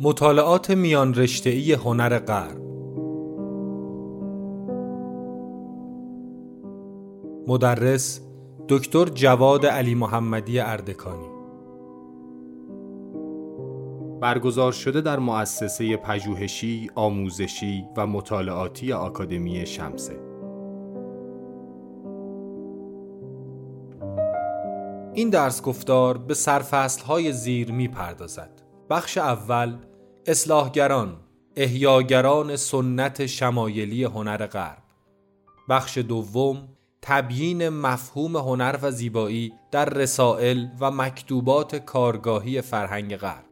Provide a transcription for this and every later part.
مطالعات میان رشته‌ای هنر غرب. مدرس دکتر جواد علی محمدی اردکانی. برگزار شده در مؤسسه پژوهشی، آموزشی و مطالعاتی آکادمی شمسه. این درس گفتار به های زیر می پردازد. بخش اول اصلاحگران احیاگران سنت شمایلی هنر غرب. بخش دوم تبیین مفهوم هنر و زیبایی در رسائل و مکتوبات کارگاهی فرهنگ غرب.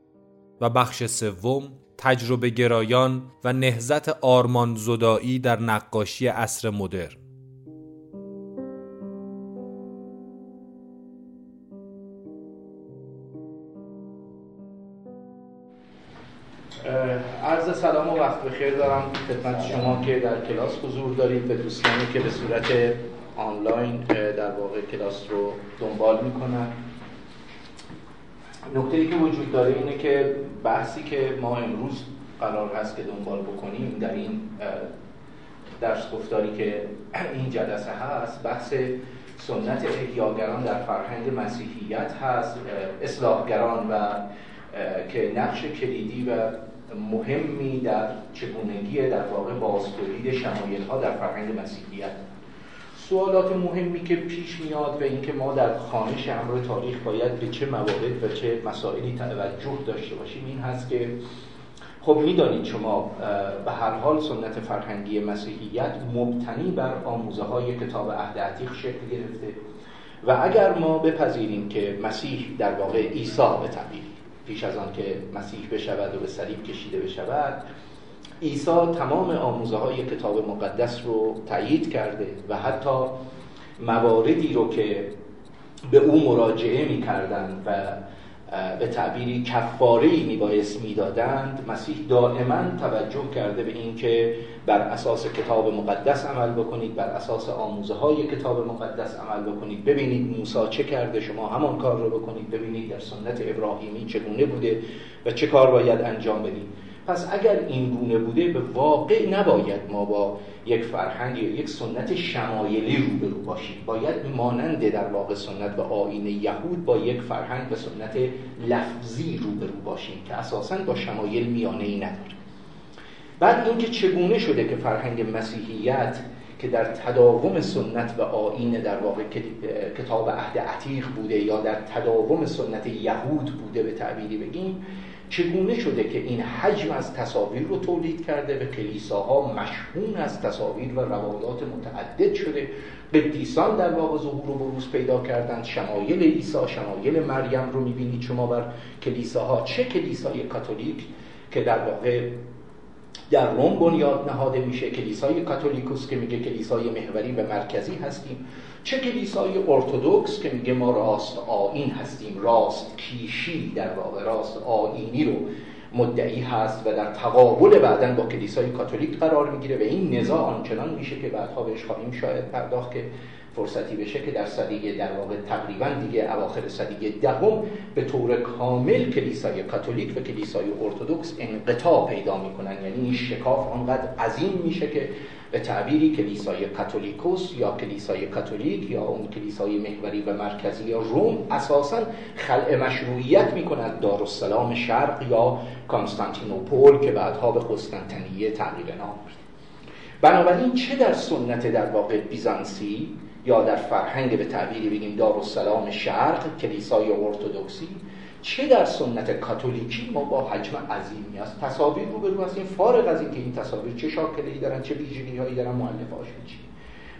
و بخش سوم تجربه گرایان و نهزت آرمان زدایی در نقاشی عصر مدرن. عرض سلام و وقت بخیر دارم خدمت شما که در کلاس حضور دارید به دوستانی که به صورت آنلاین در واقع کلاس رو دنبال می‌کنن. نکته ای که وجود داره اینه که بحثی که ما امروز قرار هست که دنبال بکنیم در این درس گفتاری که این جلسه هست بحث سنت احیاگران در فرهنگ مسیحیت هست اصلاحگران و که نقش کلیدی و مهمی در چگونگی در واقع بازتولید شمایل ها در فرهنگ مسیحیت. سوالات مهمی که پیش میاد و اینکه ما در خانش امر تاریخ باید به چه موارد و چه مسائلی توجه داشته باشیم این هست که خب می‌دانید شما به هر حال سنت فرهنگی مسیحیت مبتنی بر آموزه های کتاب عهد عتیق شکل گرفته. و اگر ما بپذیریم که مسیح در واقع عیسی به تعبیر پیش از آن که مسیح بشود و به صلیب کشیده بشود عیسی تمام آموزه های کتاب مقدس رو تایید کرده و حتی مواردی رو که به او مراجعه می کردن و به تعبیری کفاره ای میبایست می‌دادند مسیح دائما توجه کرده به اینکه بر اساس کتاب مقدس عمل بکنید بر اساس آموزه های کتاب مقدس عمل بکنید. ببینید موسی چه کرده شما همان کار رو بکنید. ببینید در سنت ابراهیمی چگونه بوده و چه کار باید انجام بدید. پس اگر این گونه بوده به واقع نباید ما با یک فرهنگ یا یک سنت شمایلی روبرو باشیم. باید مانند در واقع سنت و آین یهود با یک فرهنگ و سنت لفظی روبرو باشیم که اساسا با شمایل میانه ای نداره بعد اینکه چگونه شده که فرهنگ مسیحیت که در تداوم سنت و آین در واقع کتاب عهد عتیق بوده یا در تداوم سنت یهود بوده به تعبیری بگیم چگونه شده که این حجم از تصاویر رو تولید کرده به کلیساها مشهون از تصاویر و روایات متعدد شده قدیسان در واقع ظهور و بروز پیدا کردند. شمایل عیسی شمایل مریم رو می‌بینید شما بر کلیساها. چه کلیسای کاتولیک که در واقع در روم بنیاد نهاده میشه؟ کلیسای کاتولیکوس که میگه کلیسای محوری و مرکزی هستیم. چه کلیسای ارتودکس که میگه ما راست آین هستیم راست کیشی در واقع راست آینی رو مدعی هست و در تقابل بعدا با کلیسای کاتولیک قرار می‌گیره و این نزاع آنچنان میشه که بعدها بهش خواهیم شاید پرداخت که فرصتی بشه که در صدیه در واقع تقریبا دیگه اواخر صدیه دهم به طور کامل کلیسای کاتولیک و کلیسای ارتودکس انقطاع پیدا می‌کنن. یعنی این شکاف آنقدر عظیم میشه که به تعبیری کلیسای کاتولیکوس یا کلیسای کاتولیک یا اون کلیسای محوری و مرکزی یا روم اساسا خلع مشروعیت می‌کند دارالسلام شرق یا کانستانتینوپول که بعدها به قسطنطنیه تغییر نام میده. بنابراین چه در سنت در واقع بیزانسی یا در فرهنگ به تعبیری بگیم دارالسلام شرق کلیسای ارتودکسی چه در سنت کاتولیکی؟ ما با حجم عظیمی است تصاویر رو برو هستیم فارغ از اینکه این تصاویر چه شاکله‌ای دارن چه ویژگی هایی دارن مؤلفه‌هاش چی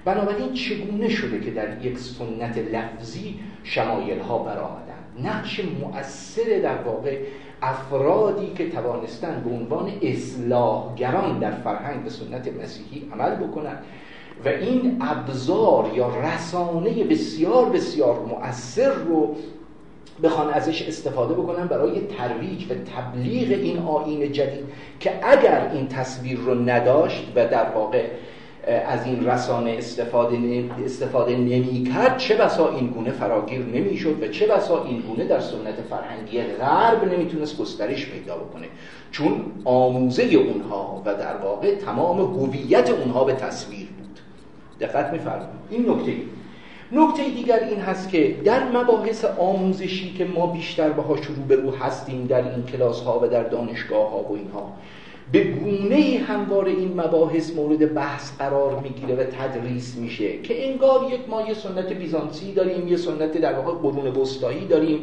بنابراین چگونه شده که در یک سنت لفظی شمایل ها برآمدن؟ نقش مؤثر در واقع افرادی که توانستن به عنوان اصلاحگران در فرهنگ به سنت مسیحی عمل بکنند و این ابزار یا رسانه بسیار بسیار مؤثر رو بخوان ازش استفاده بکنن برای ترویج و تبلیغ این آین جدید که اگر این تصویر رو نداشت و در واقع از این رسانه استفاده, استفاده نمی کرد چه بسا این گونه فراگیر نمی شد و چه بسا این گونه در سنت فرهنگی غرب نمی‌تونست گسترش پیدا بکنه؟ چون آموزه اونها و در واقع تمام هویت اونها به تصویر بود. دقت میفرمایید. این نکته نکته دیگر این هست که در مباحث آموزشی که ما بیشتر باهاش روبرو هستیم در این کلاس ها و در دانشگاه ها و اینها به گونه همواره این مباحث مورد بحث قرار می‌گیره و تدریس میشه که انگار یک ما یه سنت بیزانسی داریم یه سنت در واقع قرون وسطایی داریم.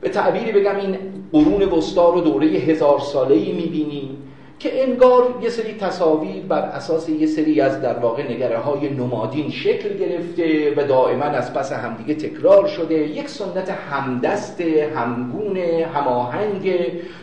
به تعبیری بگم این قرون وسطا رو دوره هزار ساله ای می‌بینیم. که انگار یه سری تصاویر بر اساس یه سری از در واقع نگره های نمادین شکل گرفته و دائما از پس همدیگه تکرار شده. یک سنت همدست همگونه هماهنگ.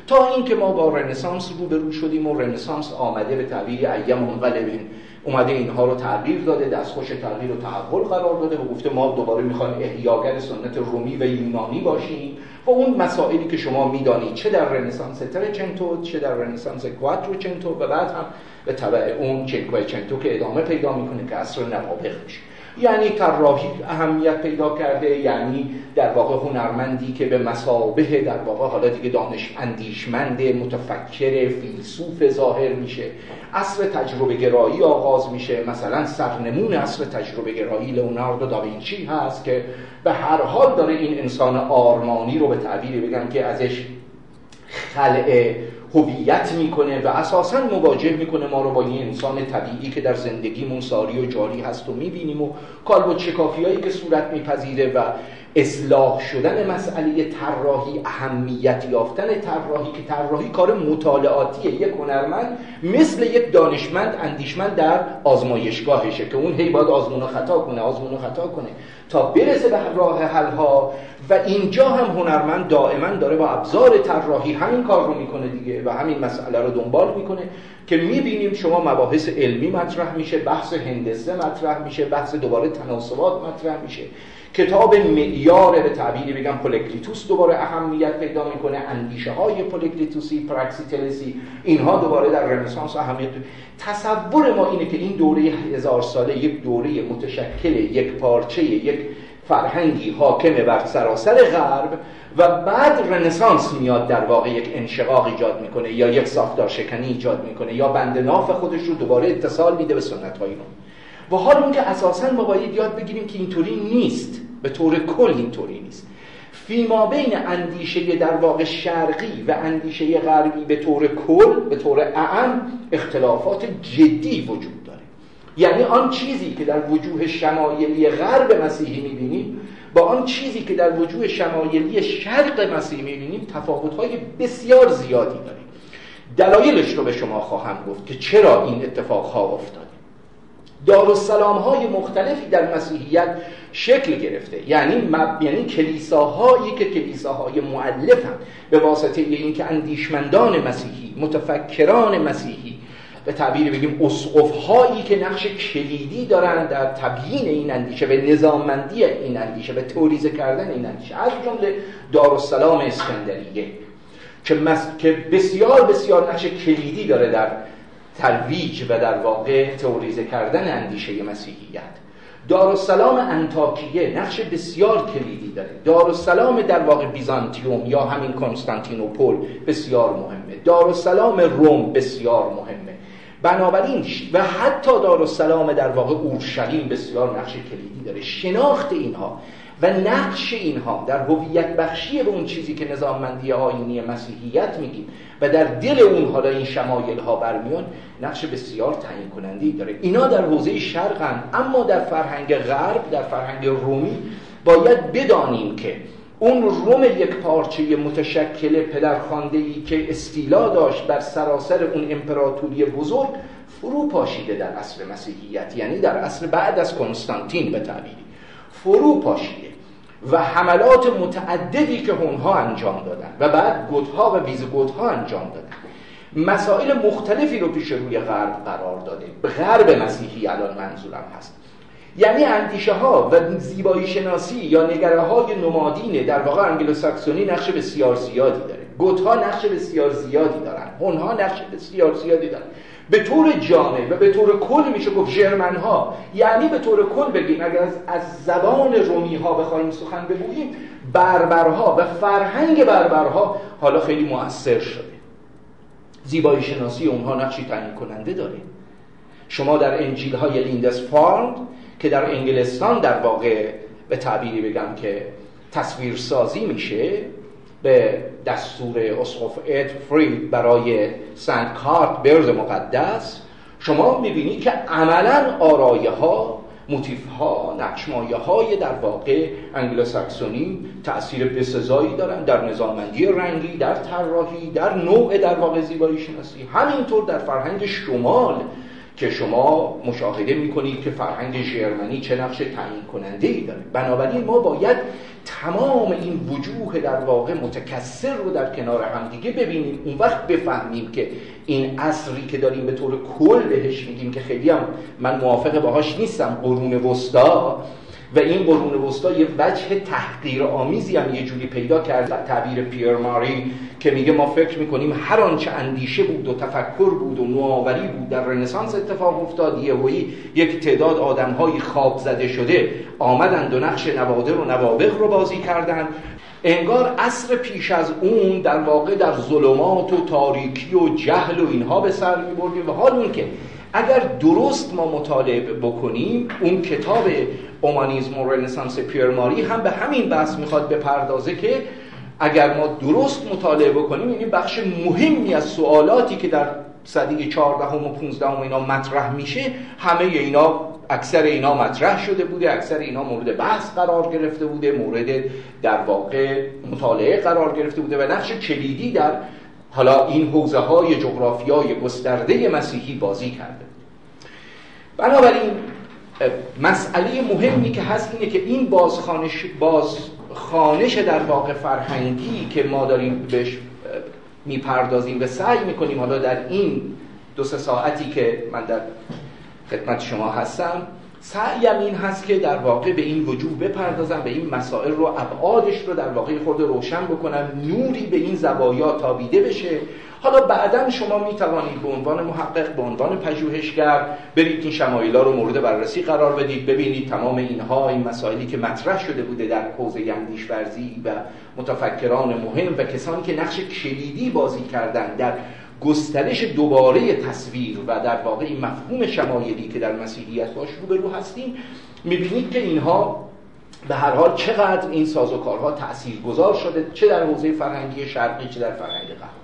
تا اینکه ما با رنسانس روبرو شدیم و رنسانس آمده به تعبیر ایم منقلبین اومده اینها رو تغییر داده دستخوش تغییر و تحول قرار داده و گفته ما دوباره می‌خوایم احیاگر سنت رومی و یونانی باشیم. و اون مسائلی که شما می‌دانید چه در رنسانس ترچنتو چه در رنسانس کواتروچنتو و بعد هم به تبع اون چنتو که ادامه پیدا می‌کنه که اصر نوابق میشه. یعنی طراحی اهمیت پیدا کرده یعنی در واقع هنرمندی که به مسابه در واقع حالا دیگه دانش اندیشمند متفکر فیلسوف ظاهر میشه. اصر تجربه گرایی آغاز میشه. مثلا سرنمون اصر تجربه گرایی لئوناردو داوینچی هست که به هر حال داره این انسان آرمانی رو به تعبیری بگم که ازش خلع هویت می‌کنه و اساسا مواجه می‌کنه ما رو با این انسان طبیعی که در زندگیمون ساری و جاری هست و می‌بینیم و کالبد شکافی هایی که صورت میپذیره و اصلاح شدن مسئله طراحی اهمیت یافتن طراحی که طراحی کار مطالعاتیه. یک هنرمند مثل یک دانشمند اندیشمند در آزمایشگاهشه که اون هی باید آزمون و خطا کنه آزمون و خطا کنه تا برسه به راه حل ها و اینجا هم هنرمند دائما داره با ابزار طراحی همین کار رو می‌کنه دیگه و همین مسئله رو دنبال می‌کنه که می‌بینیم شما مباحث علمی مطرح میشه بحث هندسه مطرح میشه بحث دوباره تناسبات مطرح میشه. کتاب معیار به تعبیری بگم پولکلیتوس دوباره اهمیت پیدا می‌کنه اندیشه های پولکلیتوسی پراکسیتلسی اینها دوباره در رنسانس اهمیت تصور ما اینه که این دوره هزار ساله یک دوره متشکل یک پارچه یک فرهنگی حاکم بر سراسر غرب و بعد رنسانس میاد در واقع یک انشقاق ایجاد می‌کنه یا یک ساختار شکنی ایجاد می‌کنه یا بند ناف خودش رو دوباره اتصال میده به سنت های و حال اون که اساسا ما باید یاد بگیریم که اینطوری نیست. به طور کل اینطوری نیست. فیما بین اندیشه در واقع شرقی و اندیشه غربی به طور کل به طور اعم اختلافات جدی وجود داره. یعنی آن چیزی که در وجوه شمایلی غرب مسیحی می‌بینیم با آن چیزی که در وجوه شمایلی شرق مسیحی می‌بینیم تفاوت‌های بسیار زیادی داریم دلایلش رو به شما خواهم گفت که چرا این اتفاقها افتاد دارالسلام های مختلفی در مسیحیت شکل گرفته. یعنی مب... یعنی کلیساهایی که کلیساهای معلفن به واسطه اینکه اندیشمندان مسیحی متفکران مسیحی به تعبیر بگیم اسقف هایی که نقش کلیدی دارند در تبیین این اندیشه به نظاممندی این اندیشه به توریزه کردن این اندیشه. از جمله دارالسلام اسکندریه که, که بسیار بسیار نقش کلیدی داره در ترویج و در واقع تئوریزه کردن اندیشه مسیحیت. دارالسلام انتاکیه نقش بسیار کلیدی داره. دارالسلام در واقع بیزانتیوم یا همین کنستانتینوپل بسیار مهمه. دارالسلام روم بسیار مهمه. بنابراین و حتی دارالسلام در واقع اورشلیم بسیار نقش کلیدی داره. شناخت اینها و نقش اینها در هویت بخشی به اون چیزی که نظاممندی آینی مسیحیت میگیم و در دل اون حالا این شمایل ها برمیان نقش بسیار تعیین کننده داره. اینا در حوزه شرقن اما در فرهنگ غرب در فرهنگ رومی باید بدانیم که اون روم یک پارچه متشکل پدرخوانده ای که استیلا داشت بر سراسر اون امپراتوری بزرگ فرو پاشیده در اصل مسیحیت یعنی در اصل بعد از کنستانتین به تعبیری فرو پاشیده و حملات متعددی که اونها انجام دادن و بعد گودها و ویز گودها انجام دادن. مسائل مختلفی رو پیش روی غرب قرار داده. غرب مسیحی الان منظورم هست. یعنی اندیشه ها و زیبایی شناسی یا نگره های نمادینه در واقع انگلوساکسونی نقش بسیار زیادی داره. گوتها نقش بسیار زیادی دارن. اونها نقش بسیار زیادی دارن. به طور جامع و به طور کل میشه گفت ژرمن ها یعنی به طور کل بگیم اگر از, از زبان رومی ها بخوایم سخن بگوییم بربرها و فرهنگ بربرها حالا خیلی مؤثر شده. زیبایی شناسی اونها نقشی تعیین کننده داره. شما در انجیل های لیندس فارد که در انگلستان در واقع به تعبیری بگم که تصویر سازی میشه به دستور اسقف فرید برای سنت کارت برز مقدس شما می‌بینید که عملا آرایه ها موتیف ها نقشمایه های در واقع انگلوساکسونی تأثیر بسزایی دارن در نظامندی رنگی در طراحی در نوع در واقع زیبایی شناسی همینطور در فرهنگ شمال که شما مشاهده می‌کنید که فرهنگ ژرمنی چه نقش تعیین کننده ای داره. بنابراین ما باید تمام این وجوه در واقع متکثر رو در کنار هم دیگه ببینیم. اون وقت بفهمیم که این عصری که داریم به طور کل بهش میگیم که خیلی هم من موافق باهاش نیستم. قرون وسطا و این قرون وسطا یه وجه تحقیر آمیزی هم یه جوری پیدا کرد. تعبیر پیر ماری که میگه ما فکر می‌کنیم هر آنچه اندیشه بود و تفکر بود و نوآوری بود در رنسانس اتفاق افتاد. یهویی یک تعداد آدمهای خواب زده شده آمدند و نقش نوادر و نوابق رو بازی کردند. انگار عصر پیش از اون در واقع در ظلمات و تاریکی و جهل و اینها به سر میبردیم و حال اون که اگر درست ما مطالعه بکنیم اون کتاب اومانیزم و رنسانس پیرماری هم به همین بحث می‌خواد بپردازه که اگر ما درست مطالعه بکنیم این بخش مهمی از سوالاتی که در صدی 14 و 15 و اینا مطرح میشه همه اینا اکثر اینا مطرح شده بوده اکثر اینا مورد بحث قرار گرفته بوده مورد در واقع مطالعه قرار گرفته بوده و نقش کلیدی در حالا این حوزه های جغرافیای گسترده مسیحی بازی کرده. بنابراین مسئله مهمی که هست اینه که این بازخانش بازخانش در واقع فرهنگی که ما داریم بهش می‌پردازیم و سعی می‌کنیم حالا در این دو سه ساعتی که من در خدمت شما هستم سعیم این هست که در واقع به این وجود بپردازم به این مسائل رو ابعادش رو در واقع خود روشن بکنم نوری به این زوایا تابیده بشه حالا بعدا شما می توانید به عنوان محقق به عنوان پژوهشگر برید این شمایل رو مورد بررسی قرار بدید. ببینید تمام اینها این مسائلی که مطرح شده بوده در حوزه اندیش ورزی و متفکران مهم و کسانی که نقش کلیدی بازی کردن در گسترش دوباره تصویر و در واقع این مفهوم شمایلی که در مسیحیت باش روبرو هستیم می‌بینید که اینها به هر حال چقدر این سازوکارها تأثیر گذار شده چه در حوزه فرهنگی شرقی چه در فرهنگ غربی.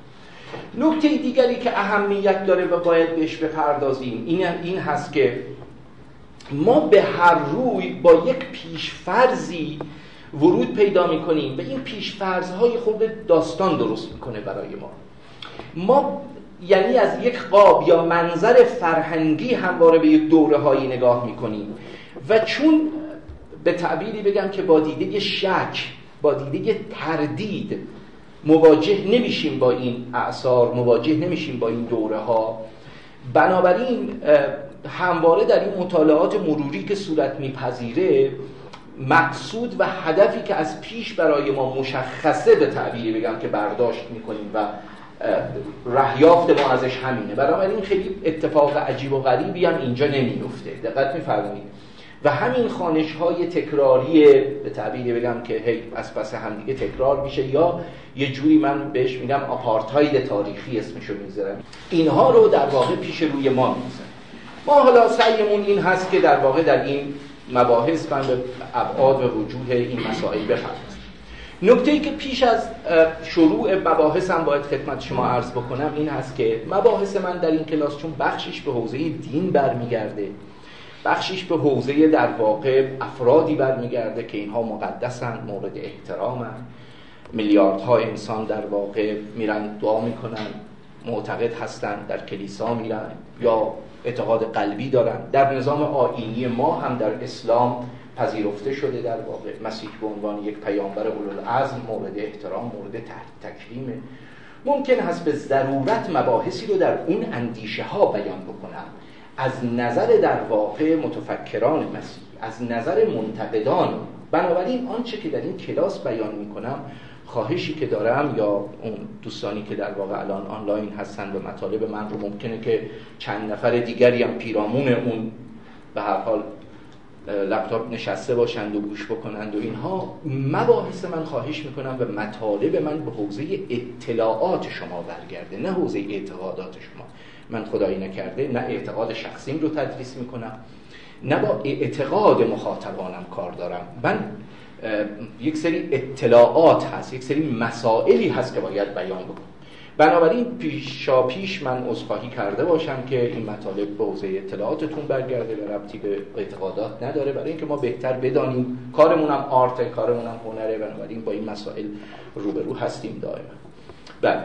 نکته دیگری که اهمیت داره و باید بهش بپردازیم این, این هست که ما به هر روی با یک پیشفرزی ورود پیدا می‌کنیم و این پیشفرزهای خود داستان درست می‌کنه برای ما. ما یعنی از یک قاب یا منظر فرهنگی همواره به یک دوره هایی نگاه می‌کنیم و چون به تعبیری بگم که با دیده شک با دیده تردید مواجه نمیشیم با این اعثار مواجه نمیشیم با این دوره ها بنابراین همواره در این مطالعات مروری که صورت میپذیره مقصود و هدفی که از پیش برای ما مشخصه به تعبیری بگم که برداشت می‌کنیم و رهیافت ما ازش همینه. بنابراین خیلی اتفاق عجیب و غریبی هم اینجا نمیفته دقت میفرمایید. و همین خانش های تکراری به تعبیری بگم که هی از پس همدیگه تکرار میشه یا یه جوری من بهش میگم آپارتاید تاریخی اسمشو می‌ذارم اینها رو در واقع پیش روی ما می‌ذارم ما حالا سعیمون این هست که در واقع در این مباحث من به ابعاد و وجوه این مسائل بپردازم. نکته ای که پیش از شروع مباحثم باید خدمت شما عرض بکنم این هست که مباحث من در این کلاس چون بخشش به حوزه دین برمیگرده بخشش به حوزه در واقع افرادی برمیگرده که اینها مقدسن مورد احترامن میلیاردها انسان در واقع میرن دعا می‌کنن معتقد هستند در کلیسا میرن یا اعتقاد قلبی دارن. در نظام آینی ما هم در اسلام پذیرفته شده در واقع. مسیح به عنوان یک پیامبر اولوالعزم مورد احترام مورد تکریمه ممکن هست به ضرورت مباحثی رو در اون اندیشه ها بیان بکنم. از نظر در واقع متفکران مسیح از نظر منتقدان. بنابراین آنچه که در این کلاس بیان می‌کنم خواهشی که دارم یا اون دوستانی که در واقع الان آنلاین هستن و مطالب من رو ممکنه که چند نفر دیگری هم پیرامون اون به هر حال لپتاپ نشسته باشند و گوش بکنند و اینها مباحث من خواهش می‌کنم و مطالب من به حوزه اطلاعات شما برگرده نه حوزه اعتقادات شما. من خدایی نکرده نه اعتقاد شخصیم رو تدریس می‌کنم نه با اعتقاد مخاطبانم کار دارم. من یک سری اطلاعات هست یک سری مسائلی هست که باید بیان بکنم. بنابراین پیشا پیش من عذرخواهی کرده باشم که این مطالب به حوزه اطلاعاتتون برگرده و ربطی به اعتقادات نداره. برای اینکه ما بهتر بدانیم کارمونم آرت کارمونم هنره بنابراین با این مسائل روبرو هستیم دائما. بله.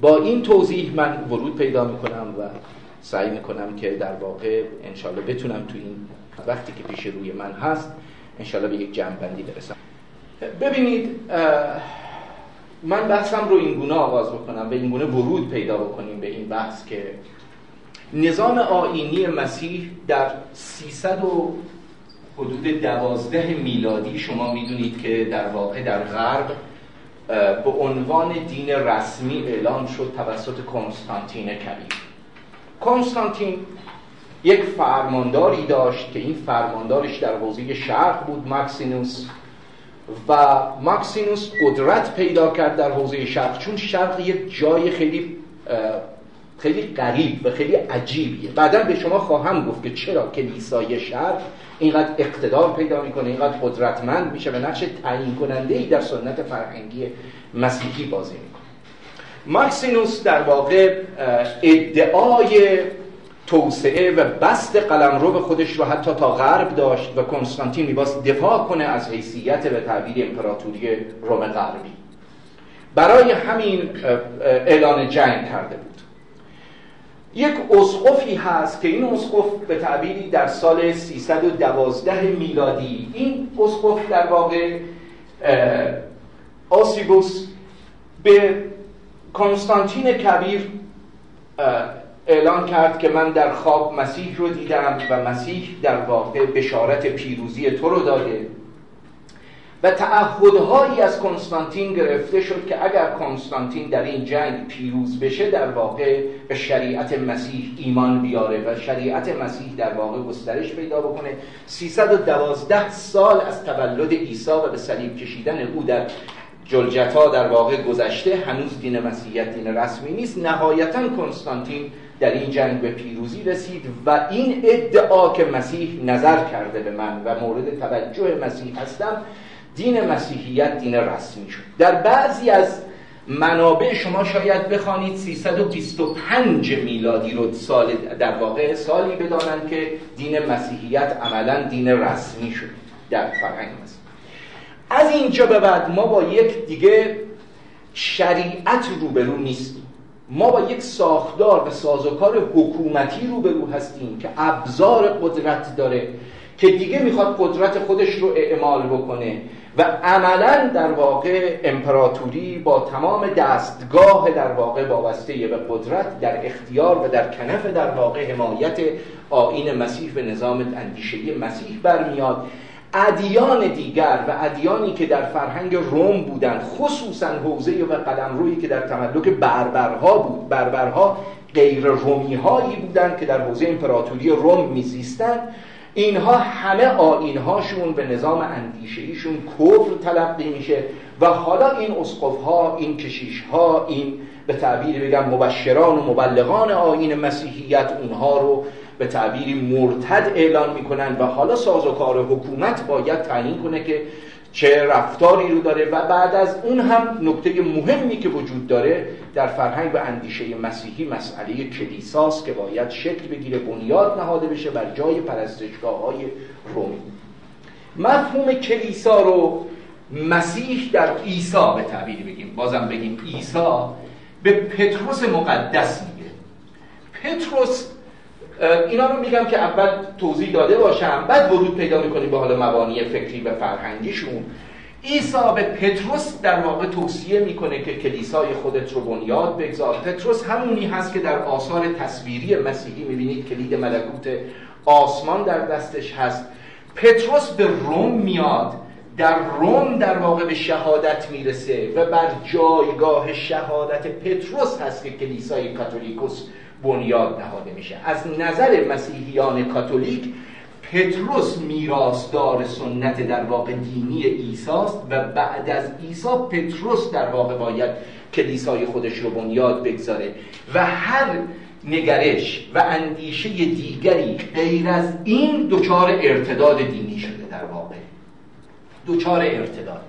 با این توضیح من ورود پیدا می‌کنم و سعی می‌کنم که در واقع انشالله بتونم تو این وقتی که پیش روی من هست انشالله به یک جمعبندی برسم. ببینید من بحثم رو این گونه آغاز بکنم به این گونه ورود پیدا بکنیم به این بحث که نظام آینی مسیح در 300 و حدود دوازده میلادی شما می‌دونید که در واقع در غرب به عنوان دین رسمی اعلام شد توسط کنستانتین کبیر. کنستانتین یک فرمانداری داشت که این فرماندارش در حوزه شرق بود مکسینوس و ماکسینوس قدرت پیدا کرد در حوزه شرق چون شرق یک جای خیلی خیلی غریب و خیلی عجیبیه. بعدا به شما خواهم گفت که چرا کلیسای شرق اینقدر اقتدار پیدا می‌کنه اینقدر قدرتمند میشه و نقش تعیین کننده ای در سنت فرهنگی مسیحی بازی می‌کنه. ماکسینوس در واقع ادعای توسعه و بست به خودش رو حتی تا غرب داشت و کنستانتین میباست دفاع کنه از حیثیت به تعبیر امپراتوری روم غربی. برای همین اعلان جنگ کرده بود. یک اسقفی هست که این اسقف به تعبیری در سال 312 میلادی. این اسقف در واقع آسیبوس به کنستانتین کبیر اعلان کرد که من در خواب مسیح رو دیدم و مسیح در واقع بشارت پیروزی تو رو داده. و تعهدهایی از کنستانتین گرفته شد که اگر کنستانتین در این جنگ پیروز بشه در واقع به شریعت مسیح ایمان بیاره و شریعت مسیح در واقع گسترش پیدا بکنه. 312 سال از تولد عیسی و به صلیب کشیدن او در جلجتا در واقع گذشته هنوز دین مسیحیت دین رسمی نیست. نهایتا کنستانتین در این جنگ به پیروزی رسید و این ادعا که مسیح نظر کرده به من و مورد توجه مسیح هستم دین مسیحیت دین رسمی شد. در بعضی از منابع شما شاید بخوانید 325 میلادی رو سال در واقع سالی بدانند که دین مسیحیت عملا دین رسمی شد در فرهنگ مسیح از اینجا به بعد ما با یک دیگه شریعت روبرو نیستیم. ما با یک ساختار و سازوکار حکومتی روبرو هستیم که ابزار قدرت داره که دیگه می‌خواد قدرت خودش رو اعمال بکنه. و عملا در واقع امپراتوری با تمام دستگاه در واقع وابسته به قدرت در اختیار و در کنف در واقع حمایت آین مسیح و نظام اندیشه مسیح برمیاد. ادیان دیگر و ادیانی که در فرهنگ روم بودند خصوصا حوزه و قلمرویی که در تملک بربرها بود بربرها غیر رومی هایی بودند که در حوزه امپراتوری روم میزیستند. اینها همه آینهاشون به نظام اندیشهیشون کفر تلقی میشه و حالا این اسقف ها این کشیش ها این به تعبیر بگم مبشران و مبلغان آین مسیحیت اونها رو به تعبیری مرتد اعلان می‌کنن و حالا سازوکار حکومت باید تعیین کنه که چه رفتاری رو داره و بعد از اون هم نکته مهمی که وجود داره در فرهنگ و اندیشه مسیحی مسئله کلیساست که باید شکل بگیره بنیاد نهاده بشه بر جای پرستشگاه های رومی مفهوم کلیسا رو مسیح در عیسی به تعبیری بگیم بازم بگیم عیسی به پتروس مقدس میگه. پتروس اینا رو میگم که اول توضیح داده باشم بعد ورود پیدا می‌کنیم به حال مبانی فکری و فرهنگیشون. عیسی به پتروس در واقع توصیه می‌کنه که کلیسای خودت رو بنیاد بگذار. پتروس همونی هست که در آثار تصویری مسیحی می‌بینید کلید ملکوت آسمان در دستش هست. پتروس به روم میاد. در روم در واقع به شهادت می‌رسه و بر جایگاه شهادت پتروس هست که کلیسای کاتولیکوس بنیاد نهاده میشه. از نظر مسیحیان کاتولیک پتروس میراثدار سنت در واقع دینی ایساست و بعد از عیسی پتروس در واقع باید کلیسای خودش رو بنیاد بگذاره و هر نگرش و اندیشه دیگری غیر از این دچار ارتداد دینی شده در واقع. دچار ارتداد.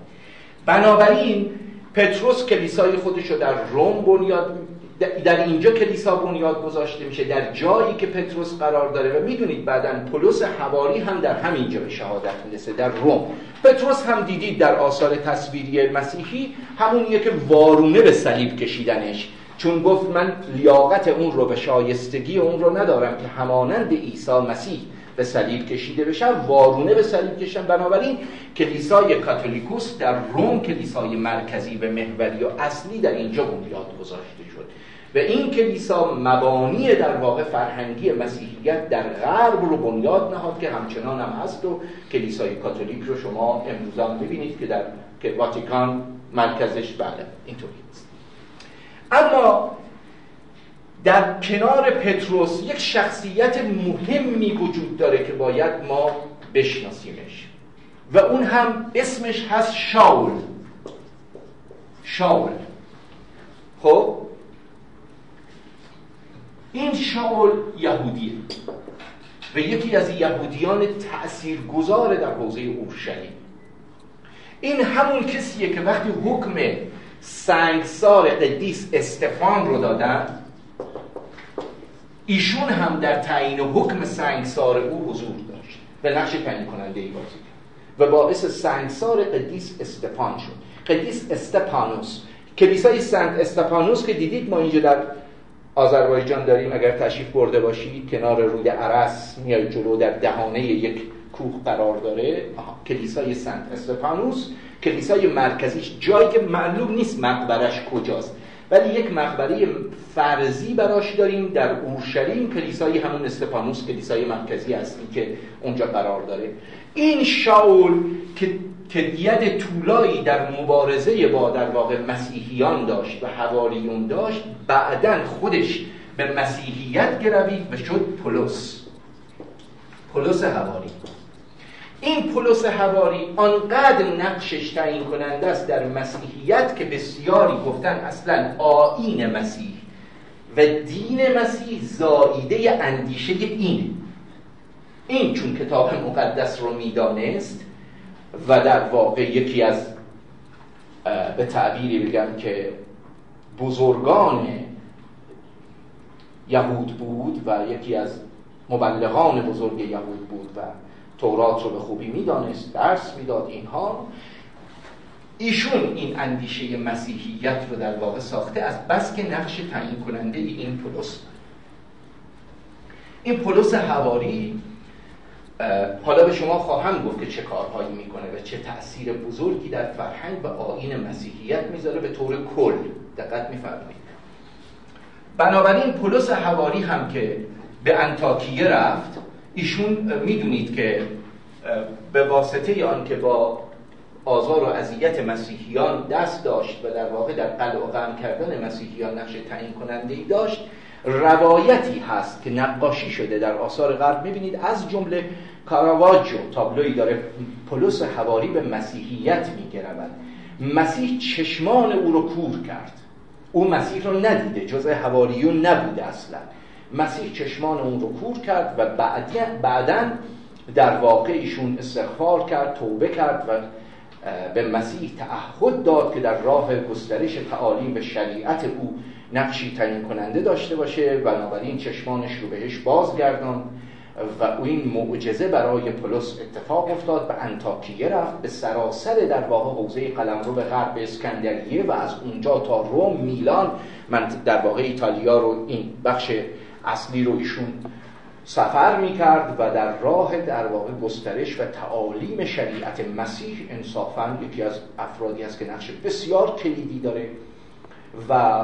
بنابراین پتروس کلیسای خودش رو در روم بنیاد در اینجا کلیسا بنیاد گذاشته میشه در جایی که پتروس قرار داره. و می‌دونید بعدا پولس حواری هم در همینجا به شهادت می‌رسه در روم. پتروس هم دیدید در آثار تصویری مسیحی همونیه که وارونه به صلیب کشیدنش. چون گفت من لیاقت اون رو به شایستگی اون رو ندارم که همانند عیسی مسیح به صلیب کشیده بشن وارونه به صلیب کشن بنابراین کلیسای کاتولیکوس در روم کلیسای مرکزی و محوری و اصلی در اینجا بنیاد گذاشته و این کلیسا مبانی در واقع فرهنگی مسیحیت در غرب رو بنیاد نهاد که همچنان هم هست و کلیسای کاتولیک رو شما امروز هم ببینید که در که واتیکان مرکزش بله اینطوری است اما در کنار پتروس یک شخصیت مهمی وجود داره که باید ما بشناسیمش و اون هم اسمش هست شاول. شاول. خب؟ این شاول یهودیه. و یکی از یهودیان تأثیرگذار در حوزه اورشلیم. این همون کسیه که وقتی حکم سنگسار قدیس استفان رو دادن ایشون هم در تعیین حکم سنگسار او حضور داشت. و نقش تعیین کننده ای بازی و باعث سنگسار قدیس استفان شد. قدیس استپانوس کلیسای سنت استپانوس که دیدید ما اینجا در آذربایجان داریم اگر تشریف برده باشید کنار روی عرس میای جلو در دهانه یک کوه قرار داره. کلیسای سنت استفانوس. کلیسای مرکزیش جایی که معلوم نیست مقبرش کجاست. ولی یک مقبره فرضی براش داریم در اورشلیم. کلیسای همون استفانوس کلیسای مرکزی هستی که اونجا قرار داره. این شاول که که طولایی در مبارزه با در واقع مسیحیان داشت و حواریون داشت بعدا خودش به مسیحیت گروید و شد پولس. پولس حواری این پولس حواری آنقدر نقشش تعیین کننده است در مسیحیت که بسیاری گفتن اصلا آین مسیح و دین مسیح زاییده اندیشه این. این چون کتاب مقدس رو می‌دانست و در واقع یکی از به تعبیری بگم که بزرگان یهود بود و یکی از مبلغان بزرگ یهود بود و تورات رو به خوبی می‌دانست درس می‌داد اینها. ایشون این اندیشه مسیحیت رو در واقع ساخته از بس که نقش تعیین کننده این پولس. این پولس حواری حالا به شما خواهم گفت که چه کارهایی می‌کنه و چه تاثیر بزرگی در فرهنگ و آین مسیحیت می‌ذاره به طور کل. دقت میفرمایید. بنابراین پولس حواری هم که به انتاکیه رفت ایشون می‌دونید که به واسطه آن که با آزار و اذیت مسیحیان دست داشت و در واقع در قلع و غم کردن مسیحیان نقش تعیین کننده ای داشت روایتی هست که نقاشی شده در آثار غرب. می‌بینید از جمله کاراواجو تابلوی داره پولس حواری به مسیحیت میگرود. مسیح چشمان او رو کور کرد. او مسیح رو ندیده جزء حواریون نبوده اصلا. مسیح چشمان اون رو کور کرد و بعدا در واقع ایشون استغفار کرد توبه کرد و به مسیح تعهد داد که در راه گسترش تعالیم به شریعت او نقشی تعیین کننده داشته باشه. بنابراین چشمانش رو بهش بازگردان و این معجزه برای پولس اتفاق افتاد به انتاکیه رفت به سراسر در واقع حوزه قلمرو به غرب اسکندریه و از اونجا تا روم میلان. من در واقع ایتالیا رو این بخش اصلی رو ایشون سفر می‌کرد و در راه در واقع گسترش و تعالیم شریعت مسیح انصافا یکی از افرادی است که نقش بسیار کلیدی داره. و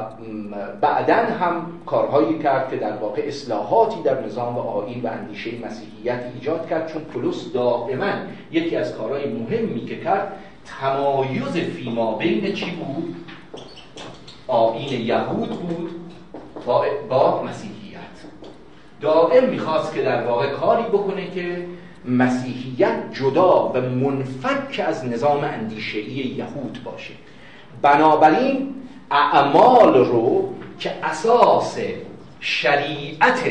بعدا هم کارهایی کرد که در واقع اصلاحاتی در نظام و آیین و اندیشه مسیحیت ایجاد کرد. چون پولس دائما یکی از کارهای مهمی که کرد تمایز فیما بین چی بود؟ آیین یهود بود با, با مسیحیت. دائم می‌خواست که در واقع کاری بکنه که مسیحیت جدا و منفک از نظام اندیشهی یهود باشه. بنابراین اعمال رو که اساس شریعت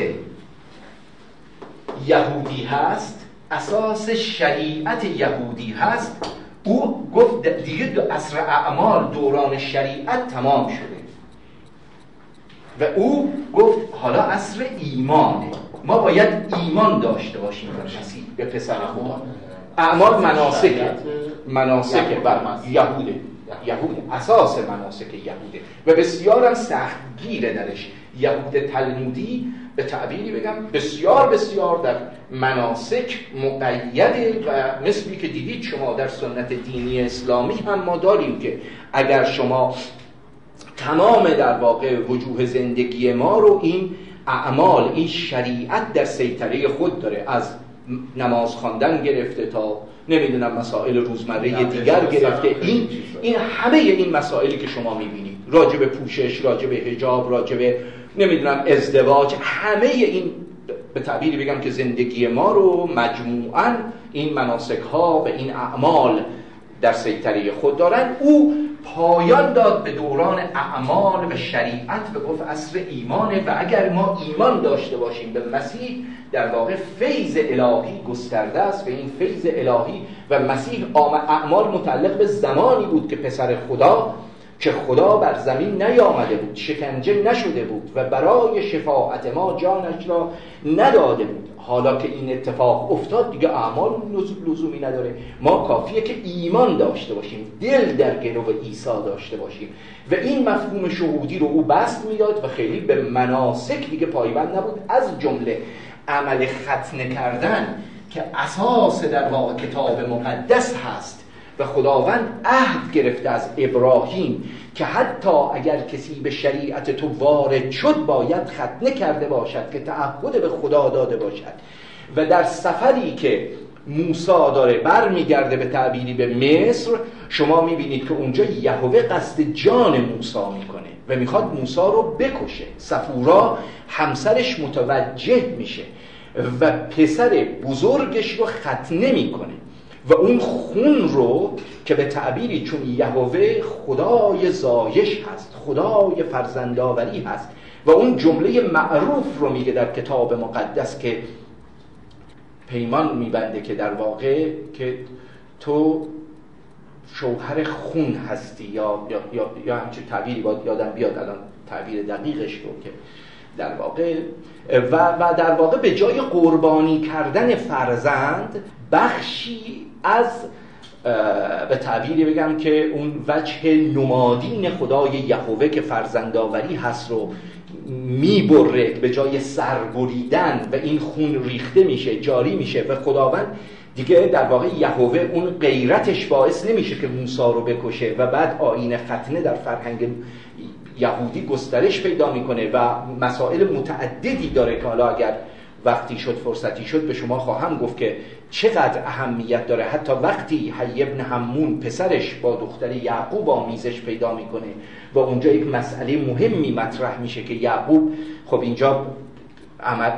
یهودی هست اساس شریعت یهودی هست او گفت دیگه دو اصر اعمال دوران شریعت تمام شده. و او گفت حالا اصر ایمانه. ما باید ایمان داشته باشیم به مسیح. به پسر خدا. اعمال مناسکه. مناسک بر یهوده. یهود. اساس مناسک یهوده. و بسیار هم سختگیره درش. یهود تلمودی به تعبیری بگم بسیار بسیار در مناسک مقیده و مثلی که دیدید شما در سنت دینی اسلامی هم ما داریم که اگر شما تمام در واقع وجوه زندگی ما رو این اعمال این شریعت در سیطره خود داره از نماز خواندن گرفته تا نمی‌دونم مسائل روزمره دیگر گرفته. این این همه این مسائلی که شما می‌بینید راجب پوشش راجب حجاب راجب نمی‌دونم ازدواج همه این به تعبیری بگم که زندگی ما رو مجموعا این مناسک ها و این اعمال در سیطره خود دارن. او پایان داد به دوران اعمال و شریعت و گفت اصر ایمانه و اگر ما ایمان داشته باشیم به مسیح در واقع فیض الهی گسترده است. و این فیض الهی و مسیح اعمال متعلق به زمانی بود که پسر خدا که خدا بر زمین نیامده بود شکنجه نشده بود و برای شفاعت ما جانش را نداده بود. حالا که این اتفاق افتاد دیگه اعمال لزومی نداره. ما کافیه که ایمان داشته باشیم دل در گرو عیسی داشته باشیم. و این مفهوم شهودی رو او بست می‌داد و خیلی به مناسک دیگه پایبند نبود. از جمله عمل ختنه کردن که اساس در واقع کتاب مقدس هست. و خداوند عهد گرفته از ابراهیم که حتی اگر کسی به شریعت تو وارد شد باید ختنه کرده باشد که تعهد به خدا داده باشد. و در سفری که موسا داره برمیگرده به تعبیری به مصر شما می‌بینید که اونجا یهوه قصد جان موسا می‌کنه و می‌خواد موسا رو بکشه. سفورا همسرش متوجه میشه و پسر بزرگش رو ختنه می‌کنه. و اون خون رو که به تعبیری چون یهوه خدای زایش هست خدای فرزندآوری هست و اون جمله معروف رو میگه در کتاب مقدس که پیمان میبنده که در واقع که تو شوهر خون هستی یا یا یا, یا همچین تعبیری باید یادم بیاد الان تعبیر دقیقش رو که در واقع و, و در واقع به جای قربانی کردن فرزند بخشی از به تعبیری بگم که اون وجه نمادین خدای یهوه که فرزندآوری هست رو می‌بره به جای سربریدن و این خون ریخته میشه جاری میشه و خداوند دیگه در واقع یهوه اون غیرتش باعث نمیشه که موسی رو بکشه و بعد آین ختنه در فرهنگ یهودی گسترش پیدا می‌کنه و مسائل متعددی داره که حالا اگر وقتی شد فرصتی شد به شما خواهم گفت که چقدر اهمیت داره. حتی وقتی حی ابن همون پسرش با دختر یعقوب آمیزش پیدا می‌کنه و اونجا یک مسئله مهمی مطرح میشه که یعقوب خب اینجا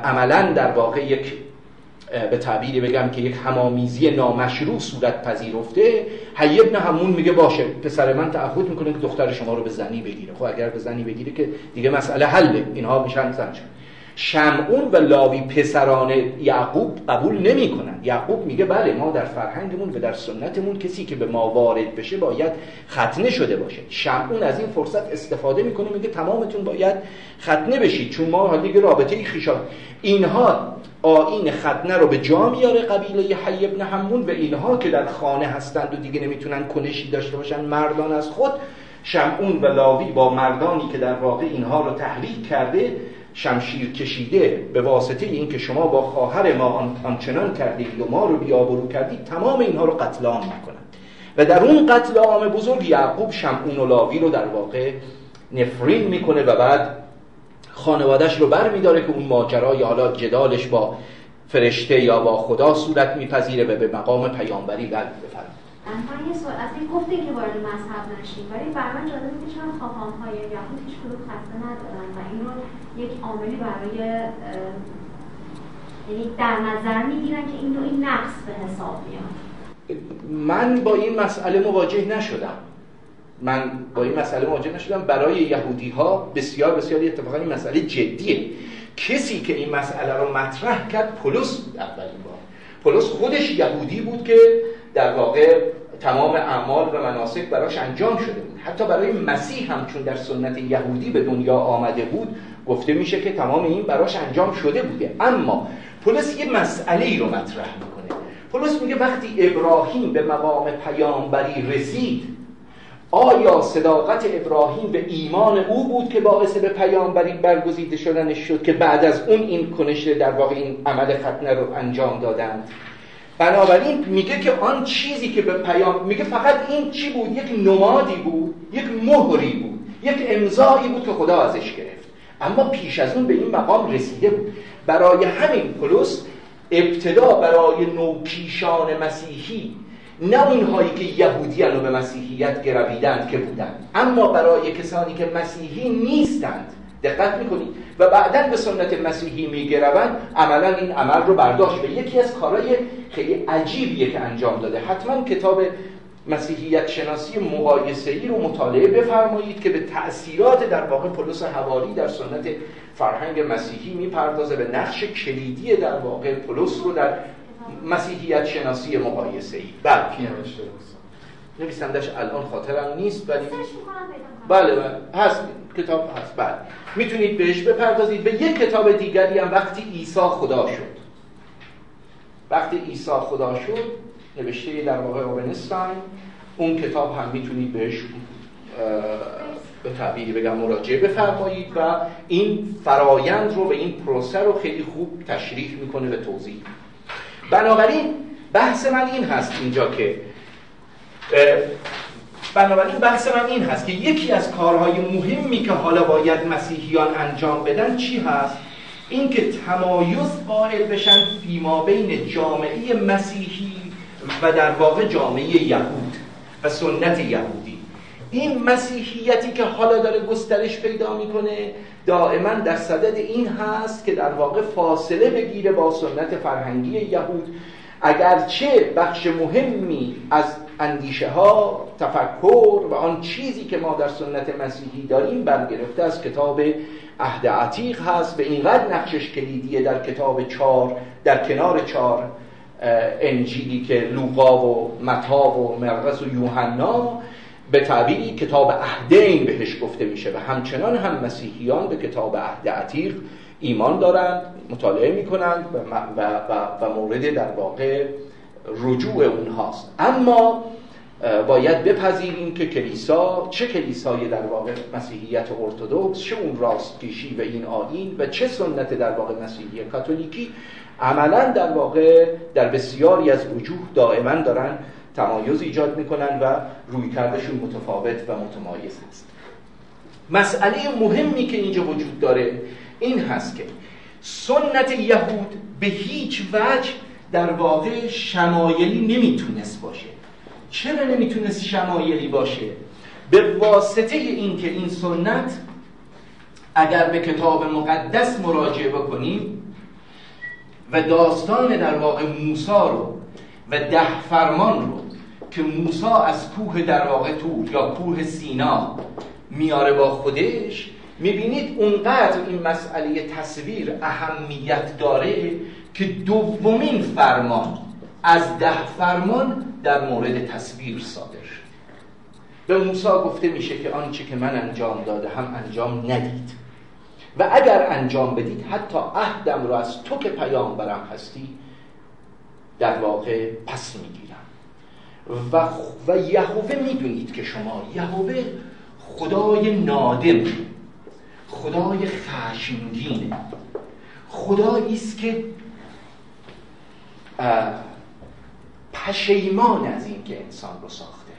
عملا در واقع یک به تعبیری بگم که یک همامیزی نامشروع صورت پذیرفته. حی ابن همون میگه باشه پسر من تعهد می‌کنه که دختر شما رو به زنی بگیره. خب اگر به زنی بگیره که دیگه مسئله حله. اینها میشن زن شمعون و لاوی پسران یعقوب قبول نمی‌کنن یعقوب میگه بله ما در فرهنگمون و در سنتمون کسی که به ما وارد بشه باید ختنه شده باشه. شمعون از این فرصت استفاده می‌کنه میگه تمامتون باید ختنه بشید. چون ما دیگه رابطه خیشان اینها آین ختنه رو به جا میاره قبیله حی ابن همون و اینها که در خانه هستند و دیگه نمی‌تونن کنشی داشته باشن مردان از خود. شمعون و لاوی با مردانی که در واقع اینها رو تحریک کرده شمشیر کشیده به واسطه اینکه شما با خواهر ما آنچنان کردید و ما رو بیابرو کردید تمام اینها رو قتل عام می‌کنند و در اون قتل عام بزرگ یعقوب شمعون و لاوی رو در واقع نفرین می‌کنه و بعد خانوادش رو بر میداره که اون ماجرا یا حالا جدالش با فرشته یا با خدا صورت میپذیره و به مقام پیامبری قلب بفرد من یه سوال این گفته که وارد مذهب نشیم ولی بر من جالبه که چون خواهان های یهود هیچ کدوم خسته ندارن و این رو یک عاملی برای یعنی در نظر می‌گیرن که این این نقص به حساب میاد. من با این مسئله مواجه نشدم. من با این مسئله مواجه نشدم. برای یهودی ها بسیار بسیار اتفاقا این مسئله جدیه. کسی که این مسئله رو مطرح کرد پولس بود اولین بار. پولس خودش یهودی بود که در واقع تمام اعمال و مناسک براش انجام شده بود. حتی برای مسیح هم چون در سنت یهودی به دنیا آمده بود گفته میشه که تمام این براش انجام شده بوده. اما پولس یه مسئله ای رو مطرح می‌کنه. پولس میگه وقتی ابراهیم به مقام پیامبری رسید آیا صداقت ابراهیم به ایمان او بود که باعث به پیامبری برگزیده شدنش شد که بعد از اون این کنش در واقع این عمل ختنه رو انجام دادند؟ بنابراین میگه که آن چیزی که به پیام میگه فقط این چی بود؟ یک نمادی بود یک مهری بود یک امضایی بود که خدا ازش گرفت. اما پیش از اون به این مقام رسیده بود. برای همین پلوس ابتدا برای نوکیشان مسیحی نه اونهایی که یهودیان رو به مسیحیت گرویدند که بودند اما برای کسانی که مسیحی نیستند دقت می‌کنید. و بعدا به سنت مسیحی میگروند عملا این عمل رو برداشت. به یکی از کارهای خیلی عجیبیه که انجام داده. حتما کتاب مسیحیت شناسی مقایسه ای رو مطالعه بفرمایید که به تأثیرات در واقع پولس حوالی در سنت فرهنگ مسیحی می‌پردازه به نقش کلیدی در واقع پولس رو در مسیحیت شناسی مقایسه ای بله نویسندش الان خاطرم نیست ولی بله بله هست کتاب هست. بله. می‌تونید بهش بپردازید. به یک کتاب دیگری هم وقتی عیسی خدا شد. وقتی عیسی خدا شد نوشته در واقع اوبنستاین اون کتاب هم می‌تونید بهش به تعبیری بگم مراجعه بفرمایید و این فرایند رو و این پروسه رو خیلی خوب تشریح می‌کنه و توضیح بنابراین بحث من این هست اینجا که بنابراین بحث من این هست که یکی از کارهای مهمی که حالا باید مسیحیان انجام بدن چی هست؟ اینکه تمایز قائل بشن فیما بین جامعه مسیحی و در واقع جامعه یهود و سنت یهودی این مسیحیتی که حالا داره گسترش پیدا می‌کنه دائما در صدد این هست که در واقع فاصله بگیره با سنت فرهنگی یهود اگرچه بخش مهمی از اندیشه ها تفکر و آن چیزی که ما در سنت مسیحی داریم برگرفته از کتاب عهد عتیق هست به اینقدر نقشش کلیدیه در کتاب چار در کنار چار انجیلی که لوقا و متا و مرقس و یوحنا به تعبیری کتاب عهدین بهش گفته میشه و همچنان هم مسیحیان به کتاب عهد عتیق ایمان دارند مطالعه می‌کنند و, و, و, و مورد در واقع رجوع اونهاست. اما باید بپذیریم که کلیسا چه کلیسای در واقع مسیحیت ارتودکس چه اون راستکیشی و این آین و چه سنت در واقع مسیحی کاتولیکی عملا در واقع در بسیاری از وجوه دائما دارن تمایز ایجاد می‌کنن و روی کردشون متفاوت و متمایز هست مسئله مهمی که اینجا وجود داره این هست که سنت یهود به هیچ وجه در واقع شمایلی نمی‌تونست باشه. چرا نمی‌تونست شمایلی باشه؟ به واسطه اینکه این سنت اگر به کتاب مقدس مراجعه بکنیم و داستان در واقع موسا رو و ده فرمان رو که موسا از کوه در واقع تور یا کوه سینا میاره با خودش می‌بینید اونقدر این مسئله تصویر اهمیت داره که دومین فرمان از ده فرمان در مورد تصویر صادر شد. به موسی گفته میشه که آنچه که من انجام داده هم انجام ندید. و اگر انجام بدید حتی عهدم رو از تو که پیامبرم هستی در واقع پس می‌گیرم. و, و یهوه می‌دونید که شما یهوه خدای نادم خدای خشمگینه خدایی است که پشیمان از این که انسان رو ساخته.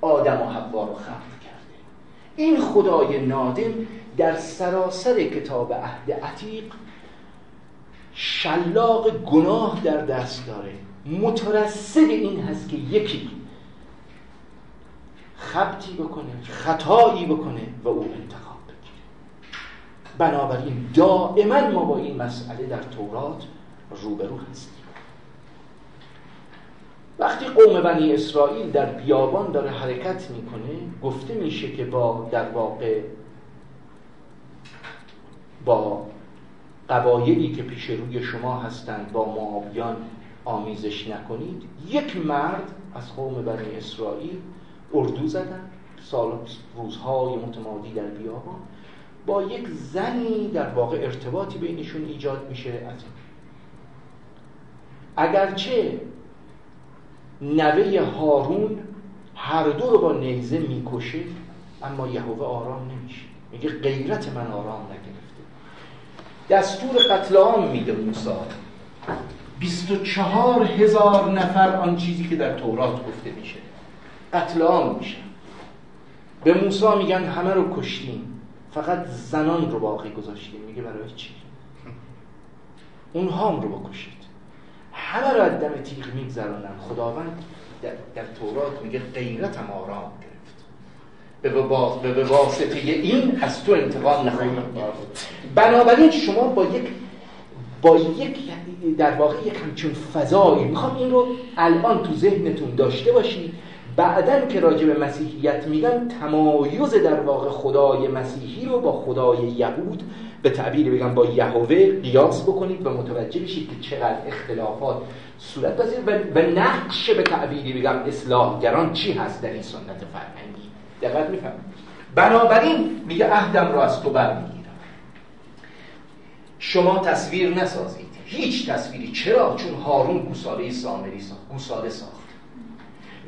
آدم و حوا رو خلق کرده. این خدای نادم در سراسر کتاب عهد عتیق شلاق گناه در دست داره. مترصد این هست که یکی خبتی بکنه خطایی بکنه و او انتقام بنابراین دائما ما با این مسئله در تورات روبرو هستیم. وقتی قوم بنی اسرائیل در بیابان داره حرکت می‌کنه گفته میشه که با در واقع با قبایلی که پیش روی شما هستند با معاویان آمیزش نکنید یک مرد از قوم بنی اسرائیل اردو زدن. سال روزهای متمادی در بیابان. با یک زنی در واقع ارتباطی بینشون ایجاد میشه از اگرچه نوه هارون هر دو رو با نیزه می‌کشه اما یهوه آرام نمیشه. میگه غیرت من آرام نگرفته. دستور قتل عام میده موسی. 24 هزار نفر آن چیزی که در تورات گفته میشه. قتل عام میشه. به موسی میگن همه رو کشتیم. فقط زنان رو باقی گذاشتیم. میگه برای چی؟ اونها رو بکشید. همه رو از دم تیغ میگذرانن خداوند در, در تورات میگه غیرتم آرام گرفت. به واسطه این از تو انتقام نخواهیم بنابراین شما با یک با یک در واقع یک همچون فضایی. می‌خوام این رو الان تو ذهنتون داشته باشید بعدا که راجع به مسیحیت میگن تمایز در واقع خدای مسیحی رو با خدای یهود به تعبیر بگم با یهوه قیاس بکنید و متوجه بشید که چقدر اختلافات صورت پذیر و نقش به تعبیری بگم اصلاحگران چی هست در این سنت فرهنگی؟ دقت می‌فهمید بنابراین میگه عهدم رو از تو برمیگیرم. شما تصویر نسازید. هیچ تصویری. چرا؟ چون هارون گوساله سامری ساخت گوساله ساخت.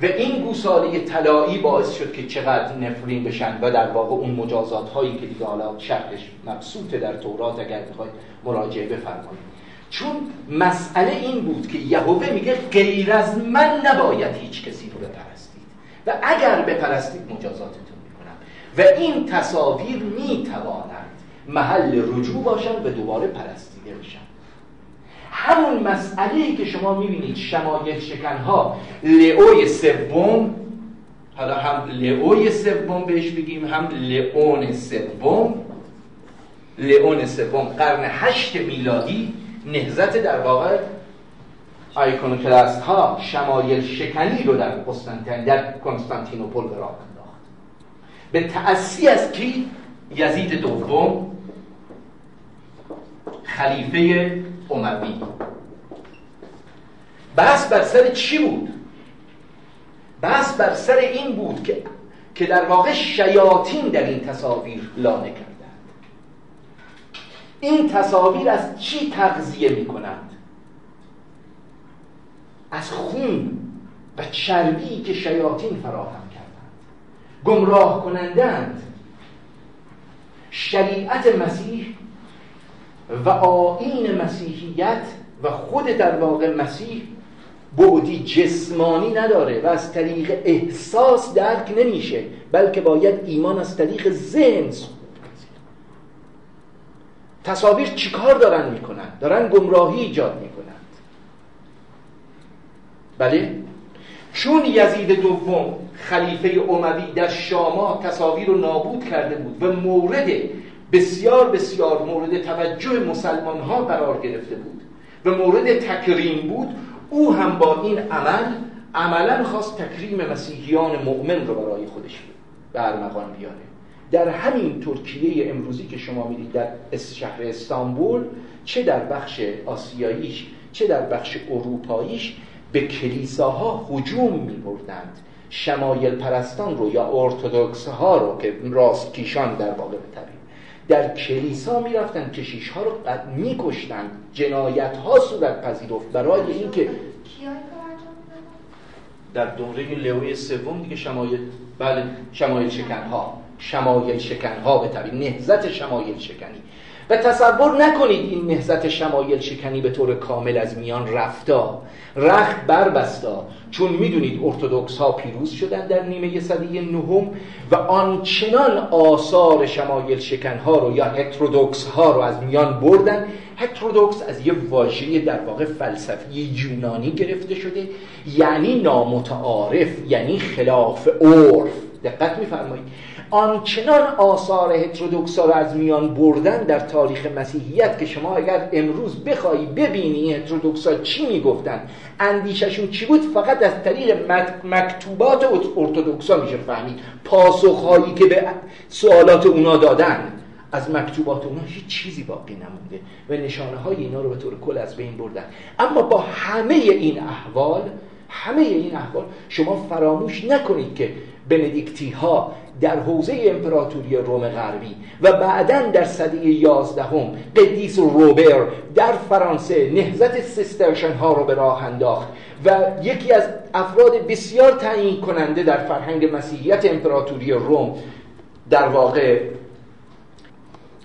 و این گوساله طلایی باعث شد که چقدر نفرین بشن و در واقع اون مجازات هایی که دیگه حالا شرحش مبسوطه در تورات اگر بخواید مراجعه بفرمایید. چون مسئله این بود که یهوه میگه غیر از من نباید هیچ کسی رو بپرستید و اگر بپرستید مجازاتتون می‌کنم. و این تصاویر می‌توانند محل رجوع باشن و دوباره پرستیده بشن همون مسئله که شما می‌بینید شمایل شکنها لئوی سوم حالا هم لئوی سوم بهش بگیم هم لئون سوم. لئون سوم قرن هشت میلادی نهزت در واقع آیکونوکلاست ها شمایل شکنی رو در قسطنطین در کنستانتینوپل به راه انداخت. به تأسی از کی؟ یزید دوم خلیفه اموی بحث بر سر چی بود؟ بحث بر سر این بود که که در واقع شیاطین در این تصاویر لانه کردند. این تصاویر از چی تغذیه می کنند از خون و چربی که شیاطین فراهم کردند. گمراه کنندند شریعت مسیح و آین مسیحیت و خود در واقع مسیح بعدی جسمانی نداره و از طریق احساس درک نمیشه بلکه باید ایمان از طریق ذهن تصاویر چیکار دارن می‌کنن؟ دارن گمراهی ایجاد می‌کنند بله؟ چون یزید دوم خلیفه اموی در شاما تصاویر رو نابود کرده بود و مورد بسیار بسیار مورد توجه مسلمان ها قرار گرفته بود و مورد تکریم بود. او هم با این عمل عملا خواست تکریم مسیحیان مؤمن رو برای خودش برمغان بیاره. در همین ترکیه امروزی که شما می‌دید در شهر استانبول چه در بخش آسیاییش چه در بخش اروپاییش به کلیساها هجوم می بردند شمایل پرستان رو یا ارتودکس ها رو که راست کیشان در واقع بترید در کلیسا می‌رفتن کشیش ها رو میکشتن جنایت ها صورت پذیرفت برای اینکه در دوره لوی سوم دیگه شمایل بله شمایل شکن ها شمایل شکن ها به طبیل نهزت شمایل شکنی. و تصور نکنید این نهزت شمایل شکنی به طور کامل از میان رفتا. رخت بربستا. چون می‌دونید ارتودکس ها پیروز شدن در نیمه صده نهم و آنچنان آثار شمایل شکن ها رو یا هترودوکس ها رو از میان بردن. هترودوکس از یه واژه در واقع فلسفی یونانی گرفته شده یعنی نامتعارف یعنی خلاف عرف. دقت میفرمایید. آنچنان آثار هترودوکسا رو از میان بردن در تاریخ مسیحیت که شما اگر امروز بخوایی ببینی هترودوکسا چی می‌گفتن اندیششون چی بود؟ فقط از طریق مکتوبات ارتودکسا میشه فهمید. پاسخهایی که به سوالات اونا دادن. از مکتوبات اونا هیچ چیزی باقی نمونده و نشانه های اینا رو به طور کل از بین بردن. اما با همه این احوال همه این احوال شما فراموش نکنید که بندیکتی ها در حوزه امپراتوری روم غربی و بعدا در سده یازدهم قدیس روبر در فرانسه نهزت سیسترشن ها رو به راه انداخت و یکی از افراد بسیار تعیین کننده در فرهنگ مسیحیت امپراتوری روم در واقع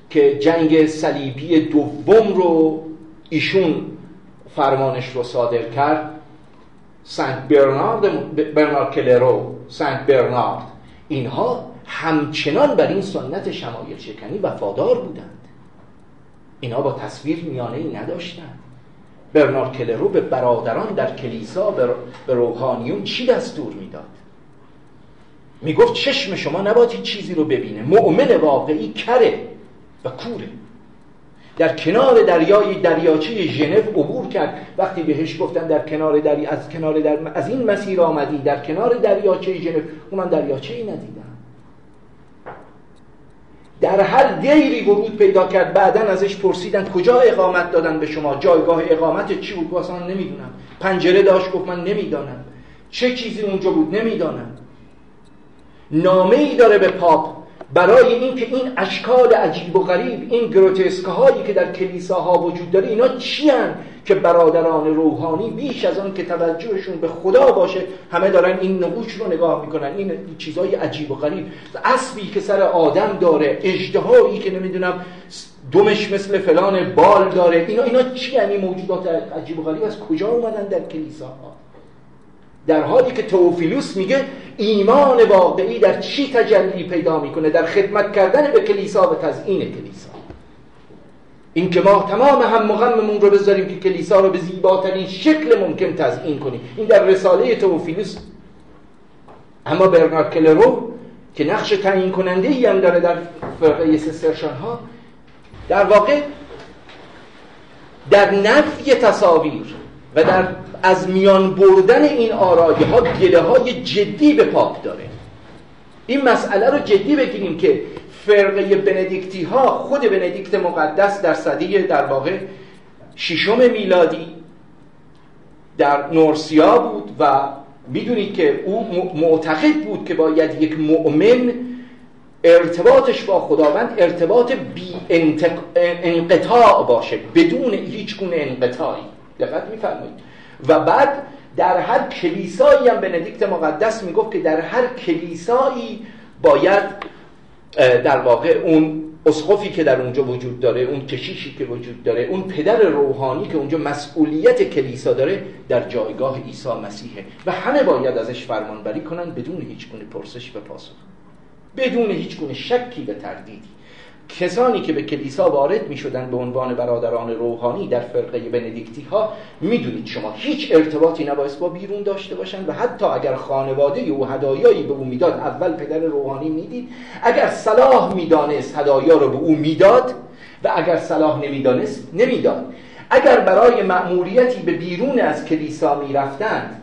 که جنگ صلیبی دوم رو ایشون فرمانش رو صادر کرد سنت برنارد برنارد کلرو سنت برنارد. اینها همچنان بر این سنت شمایل شکنی وفادار بودند. اینها با تصویر میانه ای نداشتند. برنارد کلرو به برادران در کلیسا به روحانیون چی دستور می‌داد؟ می‌گفت چشم شما نباید چیزی رو ببینه. مؤمن واقعی کره و کوره. در کنار دریای دریاچه ژنو عبور کرد. وقتی بهش گفتن در کنار دریا از کنار در... از این مسیر آمدی در کنار دریاچه ژنو اون دریاچه ای ندیدم در هر دیری ورود پیدا کرد بعدا ازش پرسیدن کجا اقامت دادن به شما؟ جایگاه اقامت چی بود؟ واسه نمی‌دونم. پنجره داشت گفت من نمی‌دانم. چه چیزی اونجا بود؟ نمی‌دانم. نامه ای داره به پاپ برای اینکه این اشکال عجیب و غریب این گروتسک هایی که در کلیساها وجود داره اینا چی که برادران روحانی بیش از آن که توجهشون به خدا باشه همه دارن این نقوش رو نگاه می‌کنن. این چیزهای عجیب و غریب. اسبی که سر آدم داره اجدهایی که نمی‌دونم دومش مثل فلان بال داره اینا اینا چی این موجودات عجیب و غریب از کجا اومدن در کلیساها؟ در حالی که توفیلوس میگه ایمان واقعی در چی تجلی پیدا می‌کنه؟ در خدمت کردن به کلیسا و تزیین کلیسا. این که ما تمام هم مغممون رو بذاریم که کلیسا رو به زیباترین شکل ممکن تزیین کنیم. این در رساله توفیلوس. اما برنارد کلرو که نقش تعیین کننده ای هم داره در فرقه سسرشان ها در واقع در نفی تصاویر و در از میان بردن این آرایه ها گله های جدی به پاپ داره. این مسئله رو جدی بگیریم که فرقه بندیکتی ها خود بندیکت مقدس در صدی در واقع ششم میلادی در نورسیا بود و می‌دونید که او معتقد بود که باید یک مؤمن ارتباطش با خداوند ارتباط بی انقطاع باشه بدون هیچ گونه انقطاعی. دقت میفرمایید. و بعد در هر کلیسایی هم بندیکت مقدس می‌گفت که در هر کلیسایی باید در واقع اون اسقفی که در اونجا وجود داره اون کشیشی که وجود داره اون پدر روحانی که اونجا مسئولیت کلیسا داره در جایگاه عیسی مسیحه. و همه باید ازش فرمانبری کنن بدون هیچ گونه پرسش و پاسخ. بدون هیچ گونه شکی و تردیدی. کسانی که به کلیسا وارد می شدن به عنوان برادران روحانی در فرقه بندیکتی ها می‌دونید شما هیچ ارتباطی نباید با بیرون داشته باشند و حتی اگر خانواده او هدایایی به او می‌داد اول پدر روحانی می‌دید. اگر صلاح می‌دانست هدایا رو به او می‌داد و اگر صلاح نمی‌دانست نمی‌داد. اگر برای مأموریتی به بیرون از کلیسا می‌رفتند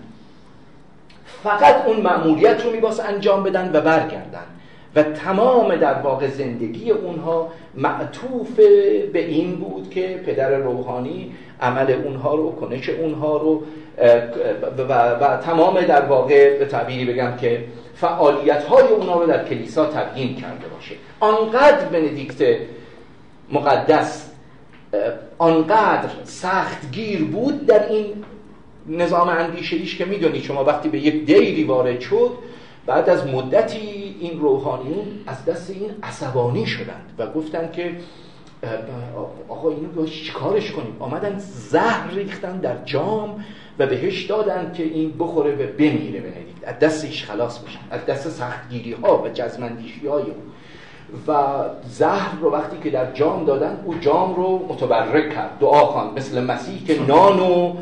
فقط اون مأموریت رو میباس انجام بدن و برگردند و تمام در واقع زندگی اونها معطوف به این بود که پدر روحانی عمل اونها رو کنش اونها رو و, تمام در واقع به تعبیری بگم که فعالیت های اونها رو در کلیسا تبیین کرده باشه. آنقدر بندیکت مقدس آنقدر سختگیر بود در این نظام اندیشهیش که می‌دونید شما وقتی به یک دیری وارد شد بعد از مدتی این روحانیون از دست این عصبانی شدند و گفتند که آقا اینو چیکارش کنیم؟ آمدن زهر ریختن در جام و بهش دادن که این بخوره و بمیره بنedیکت از دستش خلاص بشن. از دست سختگیری ها و جزمندیشی های اون و زهر رو وقتی که در جام دادن او جام رو متبرک کرد. دعا خواند مثل مسیح که نان و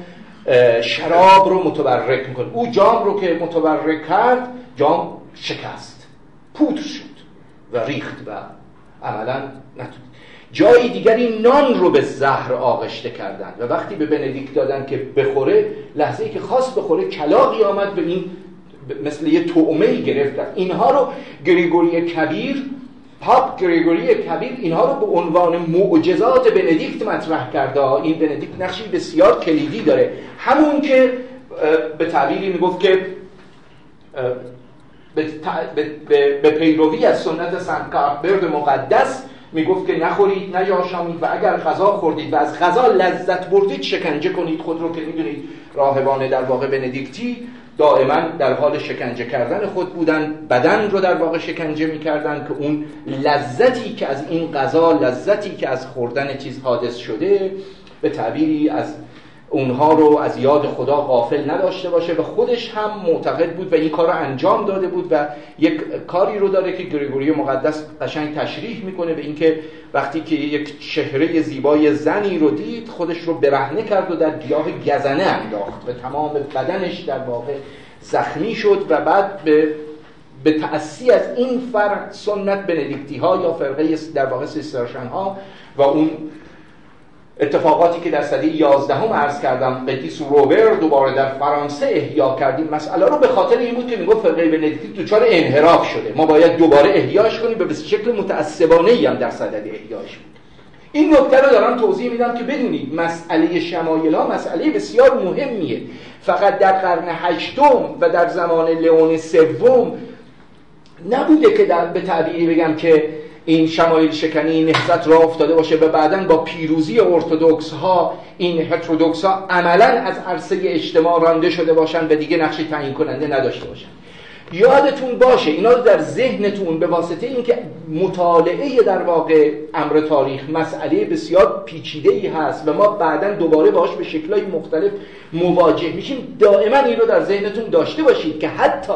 شراب رو متبرک می‌کنه او جام رو که متبرک کرد جام شکست. پودر شد و ریخت و عملا نتون جایی دیگری نان رو به زهر آغشته کردند و وقتی به بندیک دادن که بخوره لحظه ای که خواست بخوره کلاقی آمد به این مثل یه تومه گرفتن اینها رو گریگوری کبیر پاپ گریگوری کبیر اینها رو به عنوان معجزات بندیکت مطرح کرده این بندیکت نقشی بسیار کلیدی داره. همون که به تعبیری می‌گفت که به پیروی از سنت سنت برد مقدس می‌گفت که نخورید نیاشامید و اگر غذا خوردید و از غذا لذت بردید شکنجه کنید. خود رو که می‌دونید راهبان در واقع بندیکتی دائما در حال شکنجه کردن خود بودن بدن رو در واقع شکنجه می‌کردن که اون لذتی که از این غذا لذتی که از خوردن چیز حادث شده به تعبیری از اونها رو از یاد خدا غافل نداشته باشه و خودش هم معتقد بود و این کار رو انجام داده بود و یک کاری رو داره که گریگوری مقدس قشنگ تشریح می‌کنه به اینکه وقتی که یک چهره زیبای زنی رو دید خودش رو برهنه کرد و در گیاه گزنه انداخت. و تمام بدنش در واقع زخمی شد و بعد به به تأسی از این فرق سنت بندیکتی ها یا فرقه در واقع سیسترشن ها و اون اتفاقاتی که در سده 11 هم عرض کردم قدیس روبر دوباره در فرانسه احیا کردیم مسئله رو به خاطر این بود که می‌گفت فرقه بندیکتی دوچار انحراف شده. ما باید دوباره احیاش کنیم به شکل متعصبانه ای هم در صدد احیاش بود. این نکته رو دارم توضیح میدم که بدونید مسئله شمایل ها مسئله بسیار مهمیه. فقط در قرن هشتم و در زمان لئون سوم نبوده که در به تعبیری بگم که این شمایل شکنی نهزت را افتاده باشه و بعدا با پیروزی ارتودکس ها این هترودکس ها عملا از عرصه اجتماع رانده شده باشن و دیگه نقش تعیین کننده نداشته باشن یادتون باشه اینا رو در ذهنتون به واسطه اینکه مطالعه در واقع امر تاریخ مسئله بسیار پیچیده ای هست و ما بعدا دوباره باش به شکلهای مختلف مواجه میشیم دائما این رو در ذهنتون داشته باشید که حتی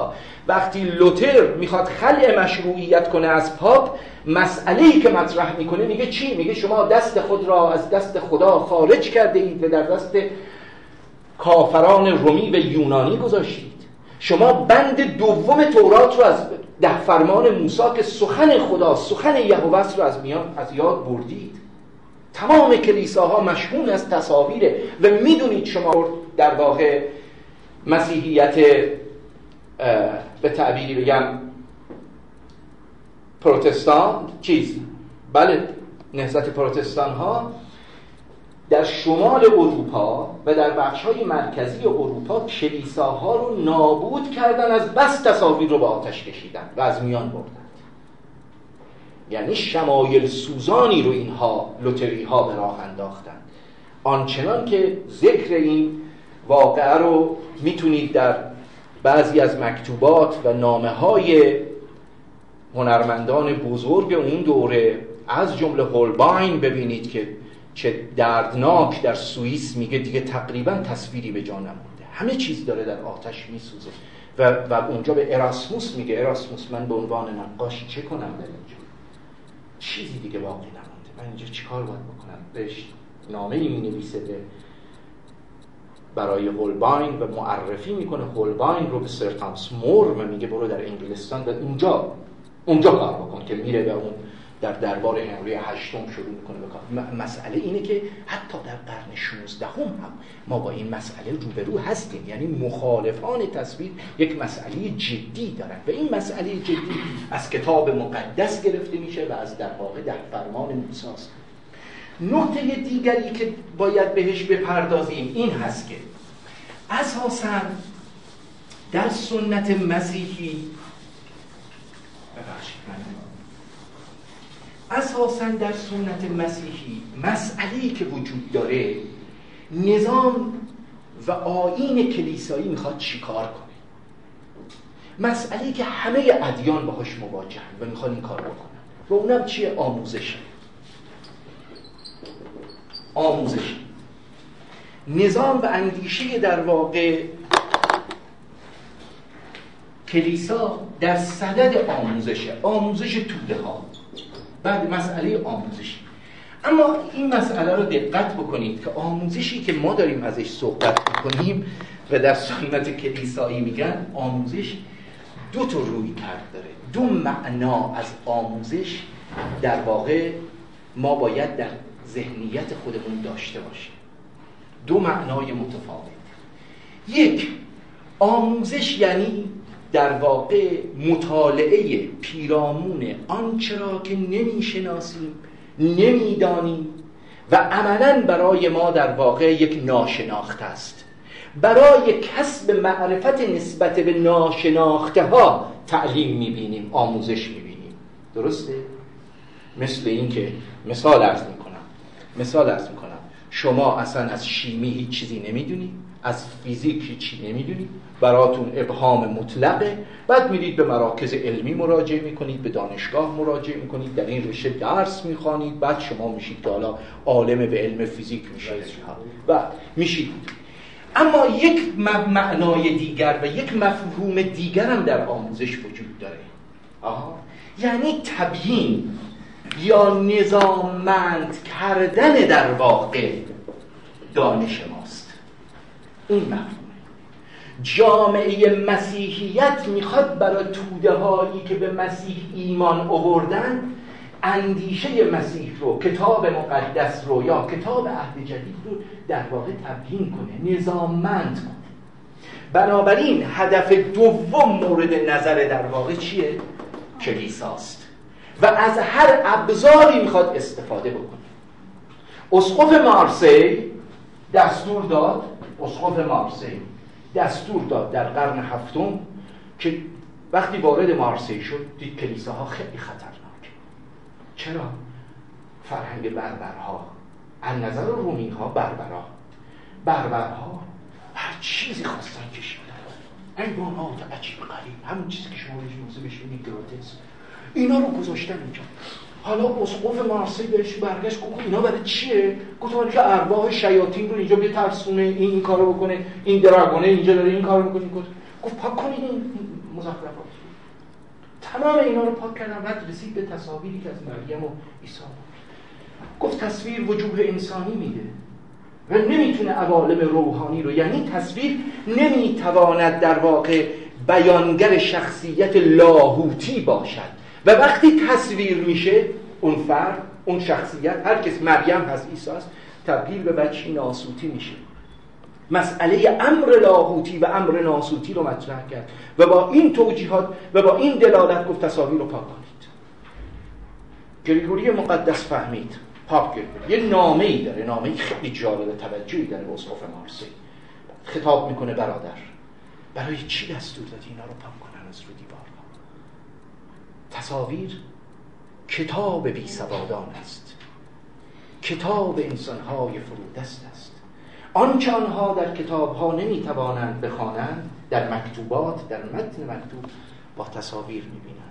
وقتی لوتر می‌خواد خلع مشروعیت کنه از پاپ مسئله ای که مطرح می‌کنه میگه چی؟ میگه شما دست خود را از دست خدا خارج کرده اید و در دست کافران رومی و یونانی گذاشتید. شما بند دوم تورات رو از ده فرمان موسی که سخن خدا سخن یهوه رو از میان از یاد بردید. تمام کلیساها مشمول از تصاویره و می‌دونید شما در واقع مسیحیت به تعبیری بگم پروتستان چیز؟ بله نهضت پروتستان ها در شمال اروپا و در بخش های مرکزی اروپا کلیساها رو نابود کردن از بس تصاویر رو به آتش کشیدن و از میان بردن. یعنی شمایل سوزانی رو اینها لوتری ها به راه انداختن. آنچنان که ذکر این واقعه رو می‌تونید در بعضی از مکتوبات و نامه های هنرمندان بزرگ اون دوره از جمله هولباین ببینید که چه دردناک در سوئیس میگه دیگه تقریبا تصویری به جا نمونده. همه چیز داره در آتش میسوزه. و, و اونجا به اراسموس میگه. اراسموس من به عنوان نقاش چه کنم در اینجا؟ چیزی دیگه باقی نمونده. من اینجا چیکار باید بکنم؟ بهش نامه ای می نویسه به برای هولباین و معرفی می‌کنه. هولباین رو به سرتانس مور و میگه. برو در انگلستان و اونجا اونجا کار بکن که میره به اون در دربار هنری هشتم شروع می‌کنه بکن مسئله اینه که حتی در قرن 16 هم, هم ما با این مسئله روبرو هستیم. یعنی مخالفان تصویر یک مسئله جدی دارن. و این مسئله جدی از کتاب مقدس گرفته میشه و از در واقع در فرمان موساست نقطه دیگری که باید بهش بپردازیم این هست که اساسا در سنت مسیحی ببخشید اساسا در سنت مسیحی مسئله که وجود داره نظام و آین کلیسایی می‌خواد چیکار کنه؟ مسئله که همه ادیان باهاش مواجهن و می‌خوان این کار بکنن. و اونم چیه؟ آموزش. آموزش. نظام و اندیشه در واقع کلیسا در صدد آموزشه. آموزش توده ها بعد مسئله آموزشی. اما این مسئله رو دقت بکنید که آموزشی که ما داریم ازش صحبت می‌کنیم و در سنت کلیسایی میگن آموزش دو تا روی کرد داره. دو معنا از آموزش در واقع ما باید در ذهنیت خودمون داشته باشیم. دو معنای متفاوت. یک آموزش یعنی در واقع مطالعه پیرامون آنچه را که نمی‌شناسیم نمی‌دانیم و عملا برای ما در واقع یک ناشناخته است. برای کسب معرفت نسبت به ناشناخته ها تعلیم می‌بینیم آموزش می‌بینیم. درسته؟ مثل اینکه مثال ارز می‌کنم مثال ارز می‌کنم. شما اصلا از شیمی هیچ چیزی نمی‌دونی از فیزیک هیچی نمی‌دونی. براتون ابهام مطلقه. بعد میرید به مراکز علمی مراجعه می‌کنید به دانشگاه مراجعه می‌کنید در این رشته درس می‌خوانید بعد شما میشید که حالا عالم به علم فیزیک میشید. و میشید. اما یک معنای دیگر و یک مفهوم دیگر هم در آموزش وجود داره. آها. یعنی تبیین یا نظاممند کردن در واقع دانش ماست. این مفهوم. جامعه مسیحیت می‌خواد برای توده هایی که به مسیح ایمان آوردن اندیشه مسیح رو کتاب مقدس رو یا کتاب عهد جدید رو در واقع تبیین کنه نظاممند کنه. بنابراین هدف دوم مورد نظر در واقع چیه؟ کلیساست. و از هر ابزاری می‌خواد استفاده بکنه. اسقف مارسی دستور داد اسقف مارسی. دستور داد در قرن هفتم که وقتی وارد مارسی شد دید کلیساها خیلی خطرناک. چرا؟ فرهنگ بربرها از نظر رومی ها بربرها بربرها هر چیزی خواستن کشیدن. حیوانات عجیب غریب. همون چیزی که شما روزه بهش گراتس اینا رو گذاشتن اینجا. حالا اسقف مارسی بهش برگشت گفت اینا برای چیه؟ گفت که ارواح شیاطین رو اینجا بترسونه این این کارو بکنه این دراگونه اینجا داره این کارو می‌کنه گفت گفت پاک کنید این مزخرفات تمام اینا رو پاک کردن بعد رسید به تصاویری که از مریم و عیسی گفت تصویر وجوه انسانی میده و نمی‌تونه عوالم روحانی رو یعنی تصویر نمی‌تواند در واقع بیانگر شخصیت لاهوتی باشد. و وقتی تصویر میشه اون فرد اون شخصیت هر کس مریم هست عیسی است تبدیل به بچی ناسوتی میشه. مسئله امر لاهوتی و امر ناسوتی رو مطرح کرد و با این توجیهات و با این دلالت گفت تصاویر رو پاک کنید. گریگوری مقدس فهمید. پاک گریگوری. یه نامه ای داره. نامه ای خیلی جالب توجهی داره اسقف مارسی. خطاب می‌کنه برادر. برای چی دستور دادی اینا رو پاک کنن از رو تصاویر کتاب بی سوادان است. کتاب انسانهای فرودست است. آنچه آنها در کتابها نمی‌توانند بخوانند در مکتوبات در متن مکتوب با تصاویر می‌بینند.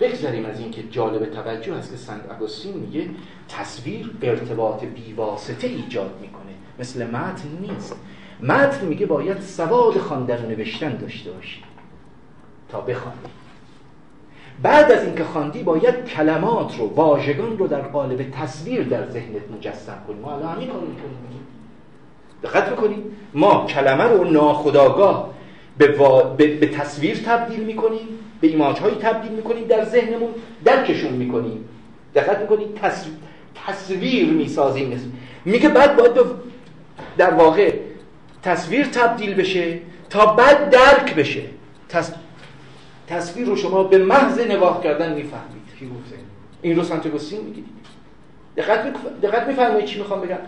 بگذاریم از اینکه جالب توجه است که سنت اگوستین میگه تصویر ارتباط بیواسطه ایجاد می‌کنه. مثل متن نیست. متن میگه باید سواد خواندن و نوشتن داشته باشی تا بخوانی بعد از اینکه خواندی باید کلمات رو واژگان رو در قالب تصویر در ذهنت مجسم کنی. ما الان همین کارو می‌کنیم. دقت می‌کنیم ما کلمه رو ناخداگاه به, به... تصویر تبدیل می‌کنیم به ایماج هایی تبدیل می‌کنیم در ذهنمون درکشون می‌کنیم. دقت می‌کنیم تصویر, تصویر می‌سازیم. میگه بعد باید در واقع تصویر تبدیل بشه تا بعد درک بشه. تصویر رو شما به محض نگاه کردن می‌فهمید. کی گفته این؟ رو سانتگوسین میگید دقت دقت میفرمایید چی می‌خوام بگم.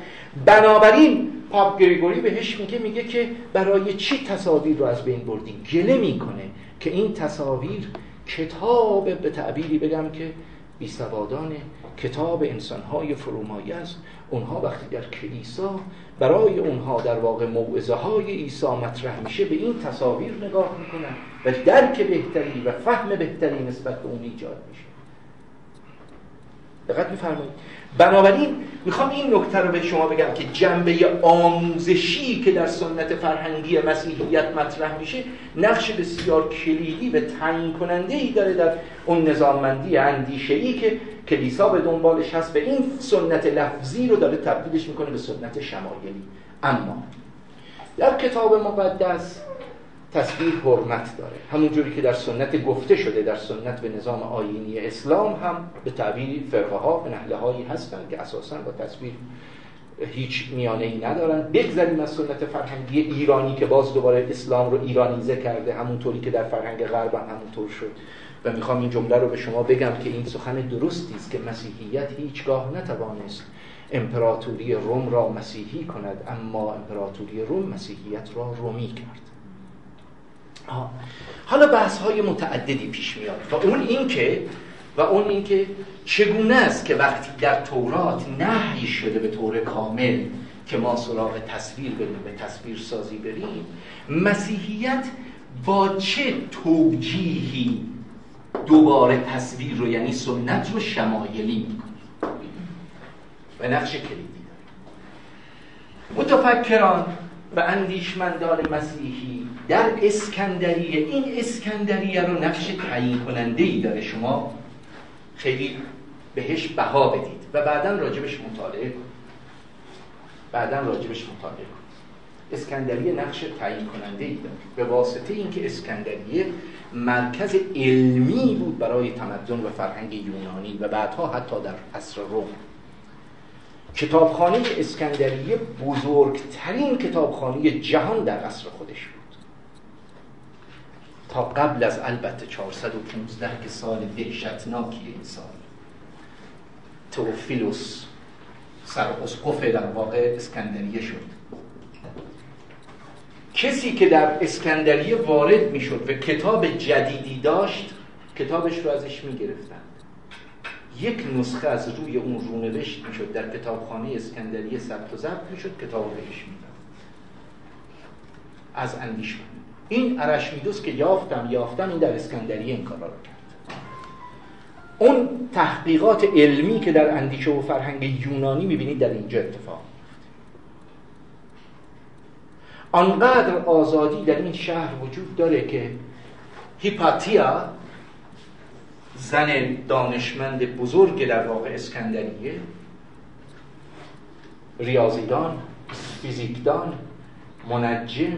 بنابراین پاپ گریگوری بهش میگه میگه که برای چی تصاویر رو از بین بردی گله می‌کنه که این تصاویر کتاب به تعبیری بگم که بیسوادان کتاب انسانهای فرومایه است. اونها وقتی در کلیسا برای اونها در واقع موعظه های عیسی مطرح میشه به این تصاویر نگاه می‌کنن و درک بهتری و فهم بهتری نسبت به اون ایجاد میشه. دقت میفرمایید. بنابراین می‌خوام این نکته رو به شما بگم که جنبه آموزشی که در سنت فرهنگی مسیحیت مطرح میشه نقش بسیار کلیدی و تعیین کننده ای داره در اون نظاممندی اندیشه ای که کلیسا به دنبالش هست و این سنت لفظی رو داره تبدیلش می‌کنه به سنت شمایلی. اما در کتاب مقدس تصویر حرمت داره. همونجوری که در سنت گفته شده در سنت به نظام آینی اسلام هم به تعبیری فرقه ها و نهله هایی هستن که اساسا با تصویر هیچ میانه ای ندارن. بگذاریم از سنت فرهنگی ایرانی که باز دوباره اسلام رو ایرانیزه کرده همونطوری که در فرهنگ غرب هم همونطور شد. و می‌خوام این جمله رو به شما بگم که این سخن درستی است که مسیحیت هیچگاه نتوانست امپراتوری روم را مسیحی کند اما امپراتوری روم مسیحیت را رومی کرد. حالا بحث های متعددی پیش میاد و اون این که و اون اینکه چگونه است که وقتی در تورات نهی شده به طور کامل که ما سراغ تصویر بریم به تصویر سازی بریم مسیحیت با چه توجیهی دوباره تصویر رو یعنی سنت رو شمایلی می‌کنه؟ و نقش کلیدی داره متفکران و اندیشمندان مسیحی در اسکندریه این اسکندریه رو نقش تعیین کننده ای داره شما؟ خیلی بهش بها بدید و بعدا راجبش مطالعه کنید. بعدا راجبش مطالعه کنید. اسکندریه نقش تعیین کننده ای داره. به واسطه اینکه اسکندریه مرکز علمی بود برای تمدن و فرهنگ یونانی و بعدها حتی در عصر روم. کتابخانه اسکندریه بزرگترین کتابخانه جهان در عصر خودش بود. تا قبل از البته 415 که سال دهشتناکی این سال توفیلوس سر اسقف در واقع اسکندریه شد. کسی که در اسکندریه وارد می‌شد و کتاب جدیدی داشت کتابش رو ازش می‌گرفتن. یک نسخه از روی اون رونوشت می‌شد. در کتابخانه اسکندریه ثبت و ضبط می‌شد کتاب بهش می‌داد. از اندیشمند. این ارشمیدس که یافتم یافتم این در اسکندریه این کارا رو کرد. اون تحقیقات علمی که در اندیشه و فرهنگ یونانی می‌بینید در اینجا اتفاق آنقدر آزادی در این شهر وجود داره که هیپاتیا زن دانشمند بزرگ در واقع اسکندریه ریاضیدان فیزیکدان منجم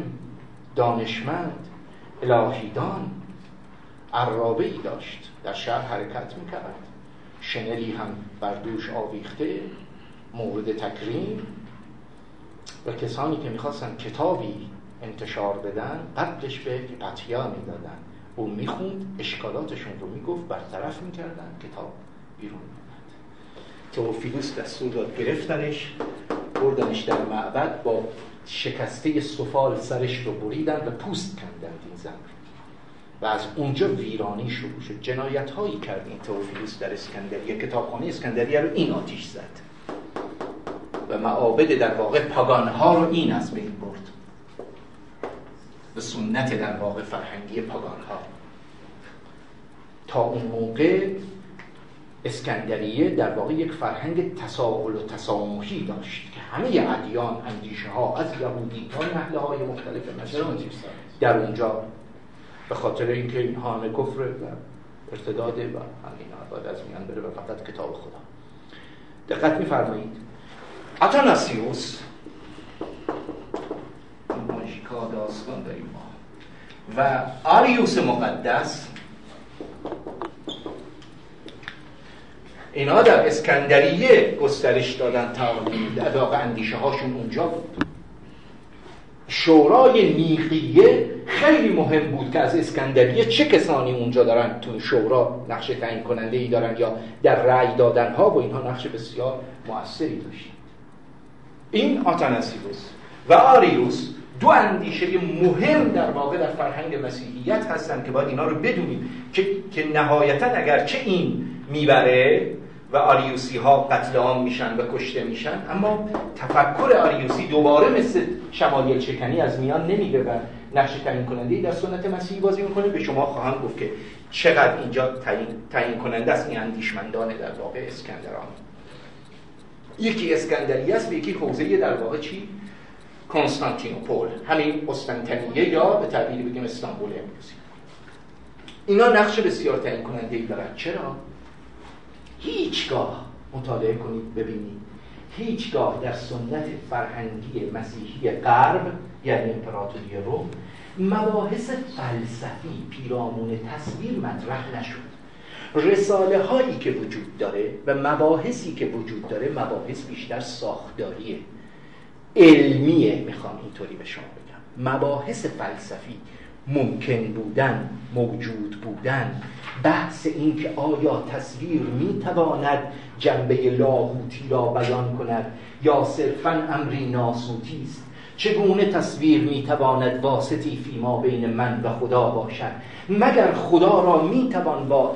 دانشمند الهیدان عرابه ای داشت. در شهر حرکت می‌کرد. شنلی هم بر دوش آویخته مورد تکریم. و کسانی که می‌خواستن کتابی انتشار بدن قبلش به قطیا می‌دادن. او می‌خوند اشکالاتشون رو می‌گفت برطرف می‌کردن کتاب بیرون می‌داد توفیلوس دستور داد گرفتنش بردنش در معبد با شکسته سفال سرش رو بریدن و پوست کندن این زن و از اونجا ویرانی شروع شد. جنایت هایی کرد این توفیلوس در اسکندریه. کتابخانه اسکندریه رو این آتیش زد. و معابد در واقع پاگان ها رو این از بین برد. به سنت در واقع فرهنگی پاگان ها تا اون موقع اسکندریه در واقع یک فرهنگ تساهل و تسامحی داشت که همه ادیان اندیشه ها از یهودی تا نهله های مختلف در اونجا. به خاطر اینکه این همه کفر و ارتداده و همین باید از میان بره و فقط کتاب خدا. دقت میفرمایید. اتاناسیوس. ماژیکا داستان داریم ما. و آریوس مقدس. اینا در اسکندریه گسترش دادن تعالیم واقع اندیشه هاشون اونجا بود. شورای نیقیه خیلی مهم بود که از اسکندریه چه کسانی اونجا دارن تو شورا نقش تعیین کننده ای دارن یا در رأی دادن ها و اینها نقش بسیار موثری داشت این آتاناسیوس و آریوس دو اندیشه مهم در واقع در فرهنگ مسیحیت هستن که باید اینا رو بدونیم که, که نهایتا اگر چه این می‌بره و آریوسی ها قتل عام میشن و کشته میشن اما تفکر آریوسی دوباره مثل شمالیل شکنی از میان نمیره و نقش تعیین کننده در سنت مسیحی بازی می‌کنه. به شما خواهم گفت که چقدر اینجا تعیین کننده است. این اندیشمندان در واقع اسکندرانی یکی اسکندری است و یکی حوزه در واقع چی؟ کنستانتینوپول همین قسطنطنیه یا به تعبیری بگیم استانبول امروزی. اینا نقش بسیار تعیین کننده ای دارن. چرا؟ هیچگاه مطالعه کنید ببینید. هیچگاه در سنت فرهنگی مسیحی غرب یعنی امپراتوری روم مباحث فلسفی پیرامون تصویر مطرح نشد. رساله هایی که وجود داره و مباحثی که وجود داره مباحث بیشتر ساختاریه. علمیه می‌خوام اینطوری به شما بگم. مباحث فلسفی ممکن بودن موجود بودن بحث این که آیا تصویر می‌تواند جنبه لاهوتی را بیان کند یا صرفا امری ناسوتی است. چگونه تصویر می‌تواند واسطی فیما بین من و خدا باشد؟ مگر خدا را می‌توان با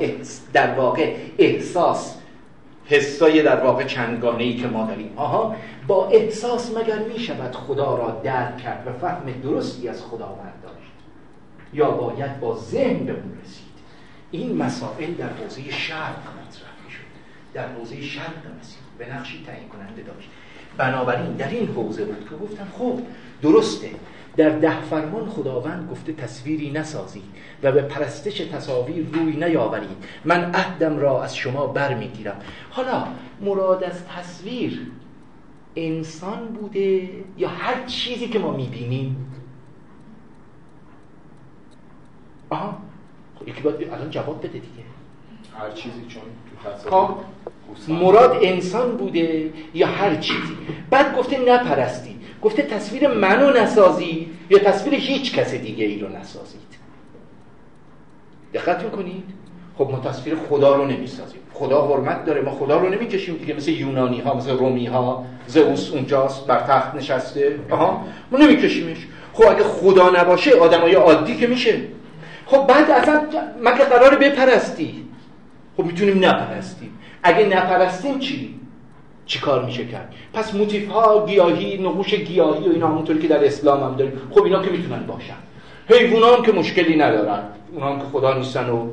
در واقع احساس حسای در واقع چندگانه ای که ما داریم. آها با احساس مگر می‌شود خدا را درک کرد و فهم درستی از خدا برداشت یا باید با ذهن به اون رسید؟ این مسائل در حوزه شرق مطرح شد در حوزه شرق مسیح به نقشی تعیین کننده داشت. بنابراین در این حوزه بود که گفتن خب درسته در ده فرمان خداوند گفته تصویری نسازید و به پرستش تصاویر روی نیاورید. من عهدم را از شما برمیگیرم. حالا مراد از تصویر انسان بوده یا هر چیزی که ما می‌بینیم؟ آها یکی باید الان جواب بده دیگه. هر چیزی چون خب مراد انسان بوده یا هر چیزی. بعد گفته نپرستی. گفته تصویر منو نسازی یا تصویر هیچ کس دیگه ای رو نسازید. دقت می‌کنید خب ما تصویر خدا رو نمی‌سازیم. خدا حرمت داره. ما خدا رو نمی‌کشیم دیگه. مثل یونانی ها مثل رومی ها زئوس اونجاست بر تخت نشسته. آها ما نمیکشیمش. خب اگه خدا نباشه آدمای عادی که میشه. خب بعد اصلا مگه قرار بپرستی. خب می‌تونیم نپرستیم. اگه نپرستیم چی؟ چی کار میشه کرد؟ پس موتیف ها گیاهی نقوش گیاهی و اینا همونطوری که در اسلام هم داریم. خب اینا که می‌تونن باشن. حیوانان که مشکلی ندارن. اونا که خدا نیستن و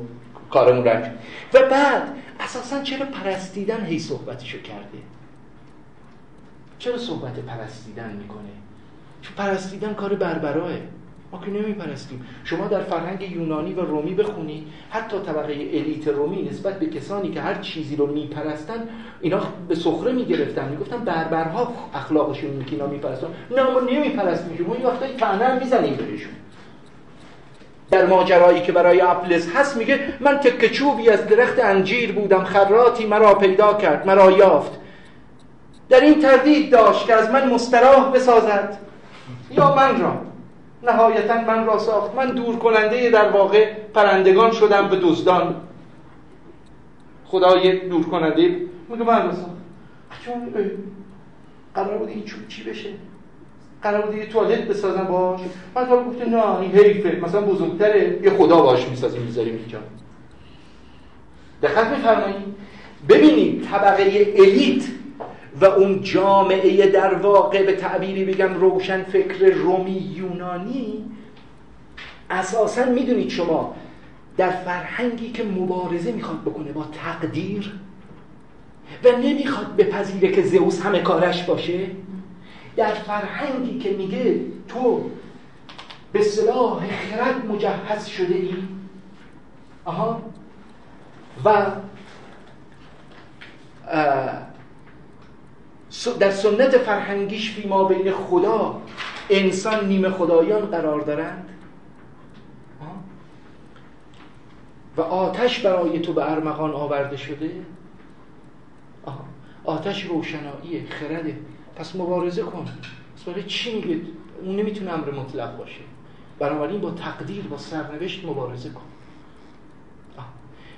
کارمون رنگ و بعد اساسا چرا پرستیدن هی صحبتشو کرده؟ چرا صحبت پرستیدن می‌کنه؟ چون پرستیدن کار بربراه ما که نمیپرستیم. شما در فرهنگ یونانی و رومی بخونید حتی طبقه الیت رومی نسبت به کسانی که هر چیزی رو میپرستن اینا به سخره می‌گرفتن. می‌گفتن بربرها اخلاقشون که اینا میپرستن. نه ما نمیپرستیم ما این وقتا طعنه می‌زنیم بهشون. در ماجرایی که برای اپلس هست میگه من تکه چوبی از درخت انجیر بودم خراتی مرا پیدا کرد مرا یافت. در این تردید داشت که از من مستراح بسازد. یا من را. نهایتا من را ساخت. من دور کننده در واقع پرندگان شدم به دزدان. خدای دور کننده میگه من را ساخت چون قرار بود این چوب چی بشه؟ قرار بود یه توالت بسازم باش. بعد حالا گفته نه این حیفه. مثلا بزرگتره. یه خدا باش می‌سازیم می‌ذاریم اینجا. دقت میفرمایید ببینید طبقه الیت و اون جامعه در واقع به تعبیری بگم روشن فکر رومی یونانی اساسا می‌دونید شما در فرهنگی که مبارزه می‌خواد بکنه با تقدیر و نمی‌خواد بپذیره که زئوس همه کارش باشه در فرهنگی که میگه تو به صلاح خرد مجهز شده ای آها؟ و در سنت فرهنگیش فی ما بین خدا انسان نیمه خدایان قرار دارند. و آتش برای تو به ارمغان آورده شده. آتش روشناییه خرده. پس مبارزه کن. پس برای چی میگه؟ اون نمی‌تونه امر مطلق باشه. بنابراین با تقدیر با سرنوشت مبارزه کن.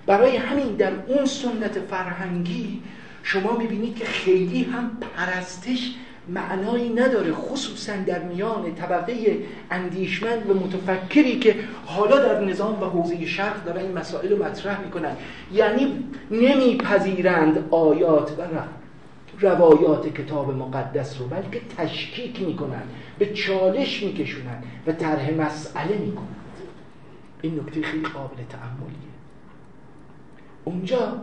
برای همین در اون سنت فرهنگی شما می‌بینید که خیلی هم پرستش معنایی نداره خصوصا در میان طبقه اندیشمند و متفکری که حالا در نظام و حوزه شرق دارن این مسائل رو مطرح می‌کنن. یعنی نمیپذیرند آیات و روایات کتاب مقدس رو بلکه تشکیک می‌کنن به چالش میکشونن و طرح مسئله می‌کنن این نکته خیلی قابل تعملیه اونجا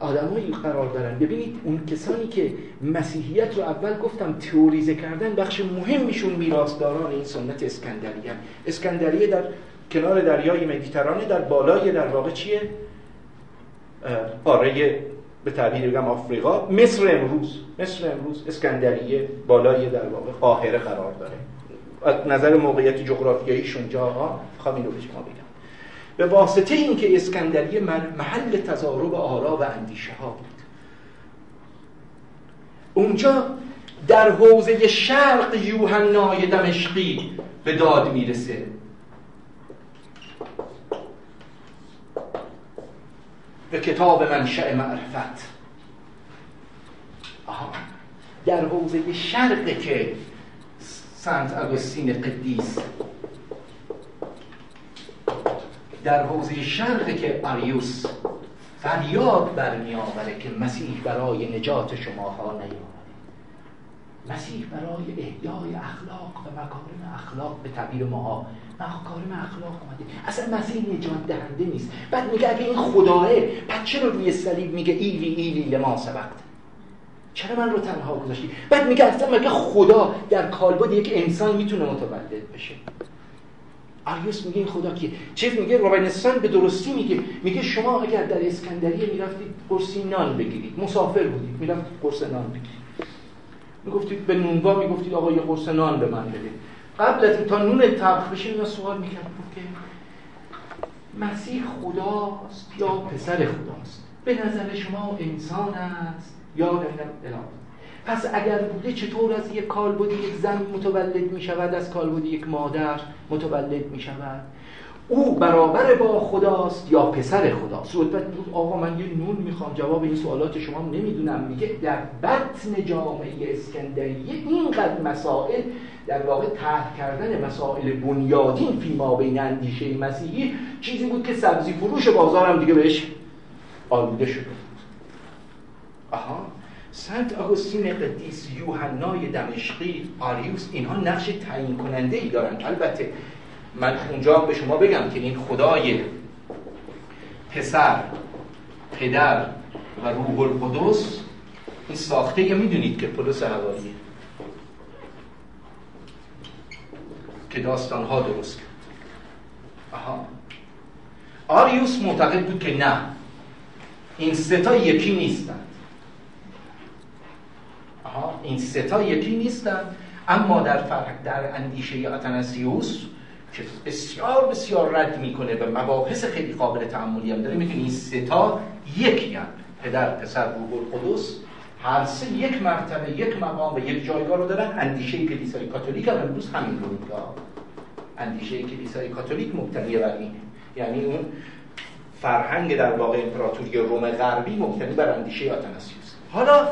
آدمایی قرار دارن. ببینید اون کسانی که مسیحیت رو اول گفتم تئوریزه کردن بخش مهمیشون میراثداران این سنت اسکندریه. اسکندریه در کنار دریای مدیترانه در بالای در واقع چیه؟ قاره به تعبیر بگم آفریقا. مصر امروز مصر امروز اسکندریه بالای در واقع قاهره قرار داره. از نظر موقعیت جغرافیاییشون جاها خواهم این رو به شما بگم. به واسطه اینکه اسکندریه محل تضارب آرا و اندیشه ها بود. اونجا در حوزه شرق یوحنای دمشقی به داد می‌رسه. به کتاب منشأ معرفت. آها. در حوزه شرق که سنت اگوستین قدیس در حوزه شرق که آریوس فریاد برمی آوره که مسیح برای نجات شماها نیامده. مسیح برای احیای اخلاق و مکارم اخلاق به تعبیر ماها. مکارم اخلاق آمده اصلا مسیح نجات دهنده نیست. بعد میگه اگه این خداه بعد چرا روی صلیب میگه ایلی ایلی لما سبقت؟ چرا من رو تنها گذاشتی؟ بعد میگه اصلا مگه خدا در کالبد یک انسان می‌تونه متولد بشه؟ آریوس میگه این خدا کیه؟ چیز میگه؟ روبینستان به درستی میگه. میگه شما اگر در اسکندریه می‌رفتید قرصی نان بگیرید. مسافر بودید. می‌رفتید قرص نان بگیرید. می‌گفتید به نونوا می‌گفتید آقا یه قرص نان به من بده قبل از تا نون تبخ بشه اینا سوال می‌کرد. که مسیح خداست یا پسر خداست؟ به نظر شما انسان است یا نمی‌دونم پس اگر بوده چطور از یک کالبدی یک زن متولد می شود از کالبدی یک مادر متولد می شود او برابر با خداست یا پسر خداست؟ بعد آقا من یه نون می‌خوام. جواب این سوالات شما نمی‌دونم. میگه در بطن جامعه اسکندریه اینقدر مسائل در واقع طرح کردن مسائل بنیادین فیما بین اندیشه مسیحی چیزی بود که سبزی فروش بازارم دیگه بهش آلوده شده آها. سنت آگوستین قدیس یوحنای دمشقی آریوس اینها نقش تعیین کننده ای دارن. البته من اونجا به شما بگم که این خدای پسر پدر و روح القدس این ساخته یه می‌دونید که پولس هواریه که داستان ها درست کرد. آها. آریوس معتقد بود که نه. این ستا یکی نیستن. این ستا یکی نیستن. اما در فرق در اندیشه اتناسیوس که بسیار بسیار رد می‌کنه و مباحث خیلی قابل تعملی هم. داره میگه این ستا یکی هم. پدر پسر روح القدس هر سه یک مرتبه یک مقام و یک جایگاه رو دارن. اندیشه کلیسای کاتولیک هم امروز همین رو اندیشه کلیسای کاتولیک مبتنی بر اینه یعنی اون فرهنگ در واقع امپراتوری روم غربی مبتنی بر اندیشه آتناسیوس حالا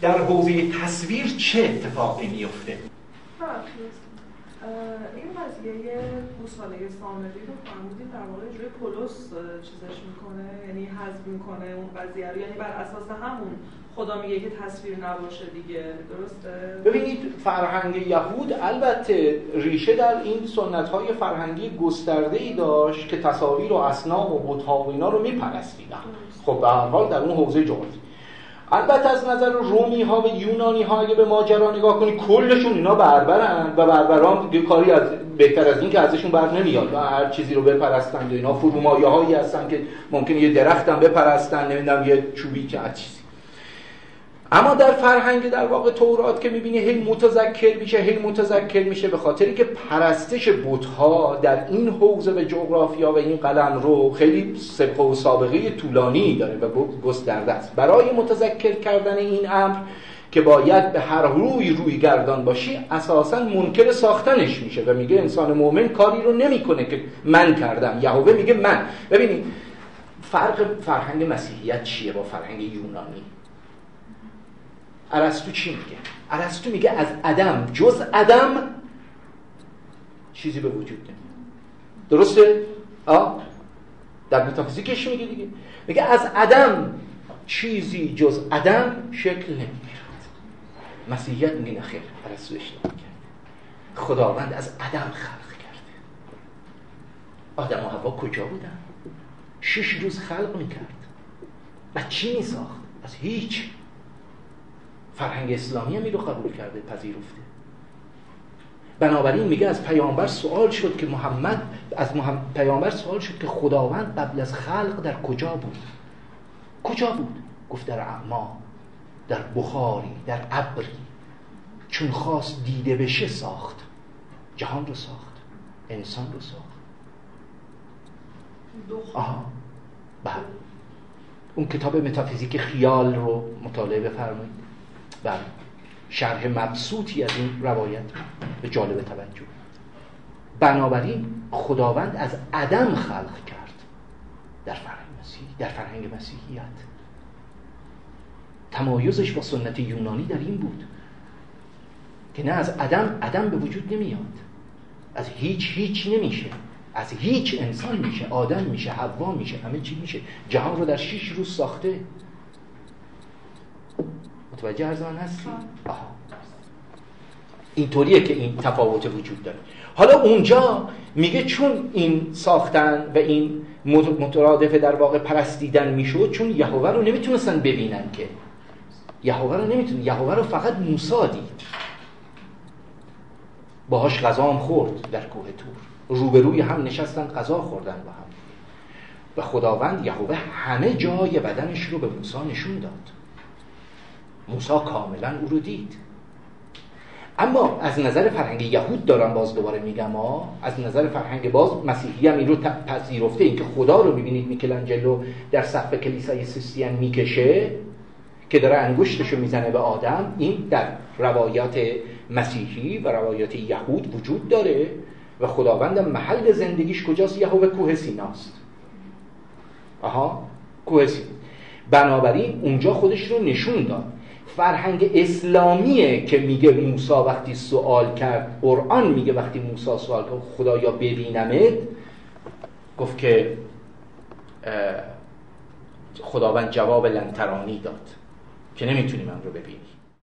در حوزه تصویر چه اتفاقی میفته این قضیه گوساله سامری رو فرمودید در واقع جوی پولس چیزش می‌کنه یعنی حذف می‌کنه اون قضیه رو. یعنی بر اساس همون خدا میگه که تصویر نباشه دیگه. درسته؟ ببینید فرهنگ یهود البته ریشه در این سنت های فرهنگی گسترده ای داشت که تصاویر و اسنام و بت‌ها و اینا رو میپرستیدن. خب به هر حال در اون حوزه جغرافی. البته از نظر رومی ها و یونانی ها اگه به ماجرا نگاه کنی کلشون اینا بربرن و بربران کاری از بهتر از این که ازشون بر نمیاد. و هر چیزی رو بپرستن و اینا فرومایه هایی هستن که ممکنه یه درختم بپرستن نمی‌دونم یه چوبی که چیزی. اما در فرهنگ در واقع تورات که می‌بینی هی متذکر میشه هی متذکر میشه به خاطری که پرستش بتها در این حوزه به جغرافیا و این قلم رو خیلی سبقه و سابقه طولانی داره و گسترده است. برای متذکر کردن این امر که باید به هر روی روی گردان باشی اساسا منکر ساختنش میشه و میگه انسان مؤمن کاری رو نمی‌کنه که من کردم. یهوه میگه من. ببینید فرق فرهنگ مسیحیت چیه با فرهنگ یونانی؟ ارسطو چی میگه؟ ارسطو میگه از عدم جز عدم چیزی به وجود نمیاد. درسته؟ آه در متافیزیکش میگه دیگه؟ میگه از عدم چیزی جز عدم شکل نمی‌گیرد. مسیحیت میگه نخیر ارسطو اشتباه کرد. خداوند از عدم خلق کرده. آدم و هوا کجا بودن؟ شش روز خلق می‌کرد. و چی می ساخت از هیچ. فرهنگ اسلامی هم رو قبول کرده پذیرفته. بنابراین میگه از پیامبر سوال شد که محمد از محمد پیامبر سوال شد که خداوند قبل از خلق در کجا بود؟ کجا بود؟ گفت در اعما در بخاری در ابری. چون خواست دیده بشه ساخت. جهان رو ساخت انسان رو ساخت. آها. بله. اون کتاب متافیزیک خیال رو مطالعه بفرمایید. بله شرح مبسوطی از این روایت به جالب توجه. بنابراین خداوند از عدم خلق کرد در فرهنگ مسیحی در فرهنگ مسیحیت. تمایزش با سنت یونانی در این بود که نه از عدم عدم به وجود نمیاد. از هیچ هیچ نمیشه. از هیچ انسان میشه. آدم میشه حوا میشه همه چی میشه. جهان رو در شیش روز ساخته. متوجه از آن هستی؟ آها. اینطوریه که این تفاوت وجود داره. حالا اونجا میگه چون این ساختن و این مترادف در واقع پرستیدن می‌شد چون یهوه رو نمی‌تونستن ببینن که. یهوه رو نمی‌تونه یهوه رو فقط موسی دید. باهاش غذا هم خورد در کوه تور. روبروی هم نشستن غذا خوردن با هم. و خداوند یهوه همه جای بدنش رو به موسی نشون داد. موسی کاملا او رو دید. اما از نظر فرهنگ یهود دارم باز دوباره میگم ها از نظر فرهنگ باز مسیحی هم این رو پذیرفته این که خدا رو می‌بینید میکلنجلو در سقف کلیسای سیستین می‌کشه که داره انگشتش رو می‌زنه به آدم این در روایات مسیحی و روایات یهود وجود داره و خداوند محل زندگیش کجاست؟ یهوه کوه سیناست. آها کوه سینا بنابراین اونجا خودش رو نشون داد. فرهنگ اسلامیه که میگه موسی وقتی سوال کرد قرآن میگه وقتی موسی سوال کرد خدایا ببینمت؟ گفت که خداوند جواب لنترانی داد که نمی‌تونی من رو ببینی.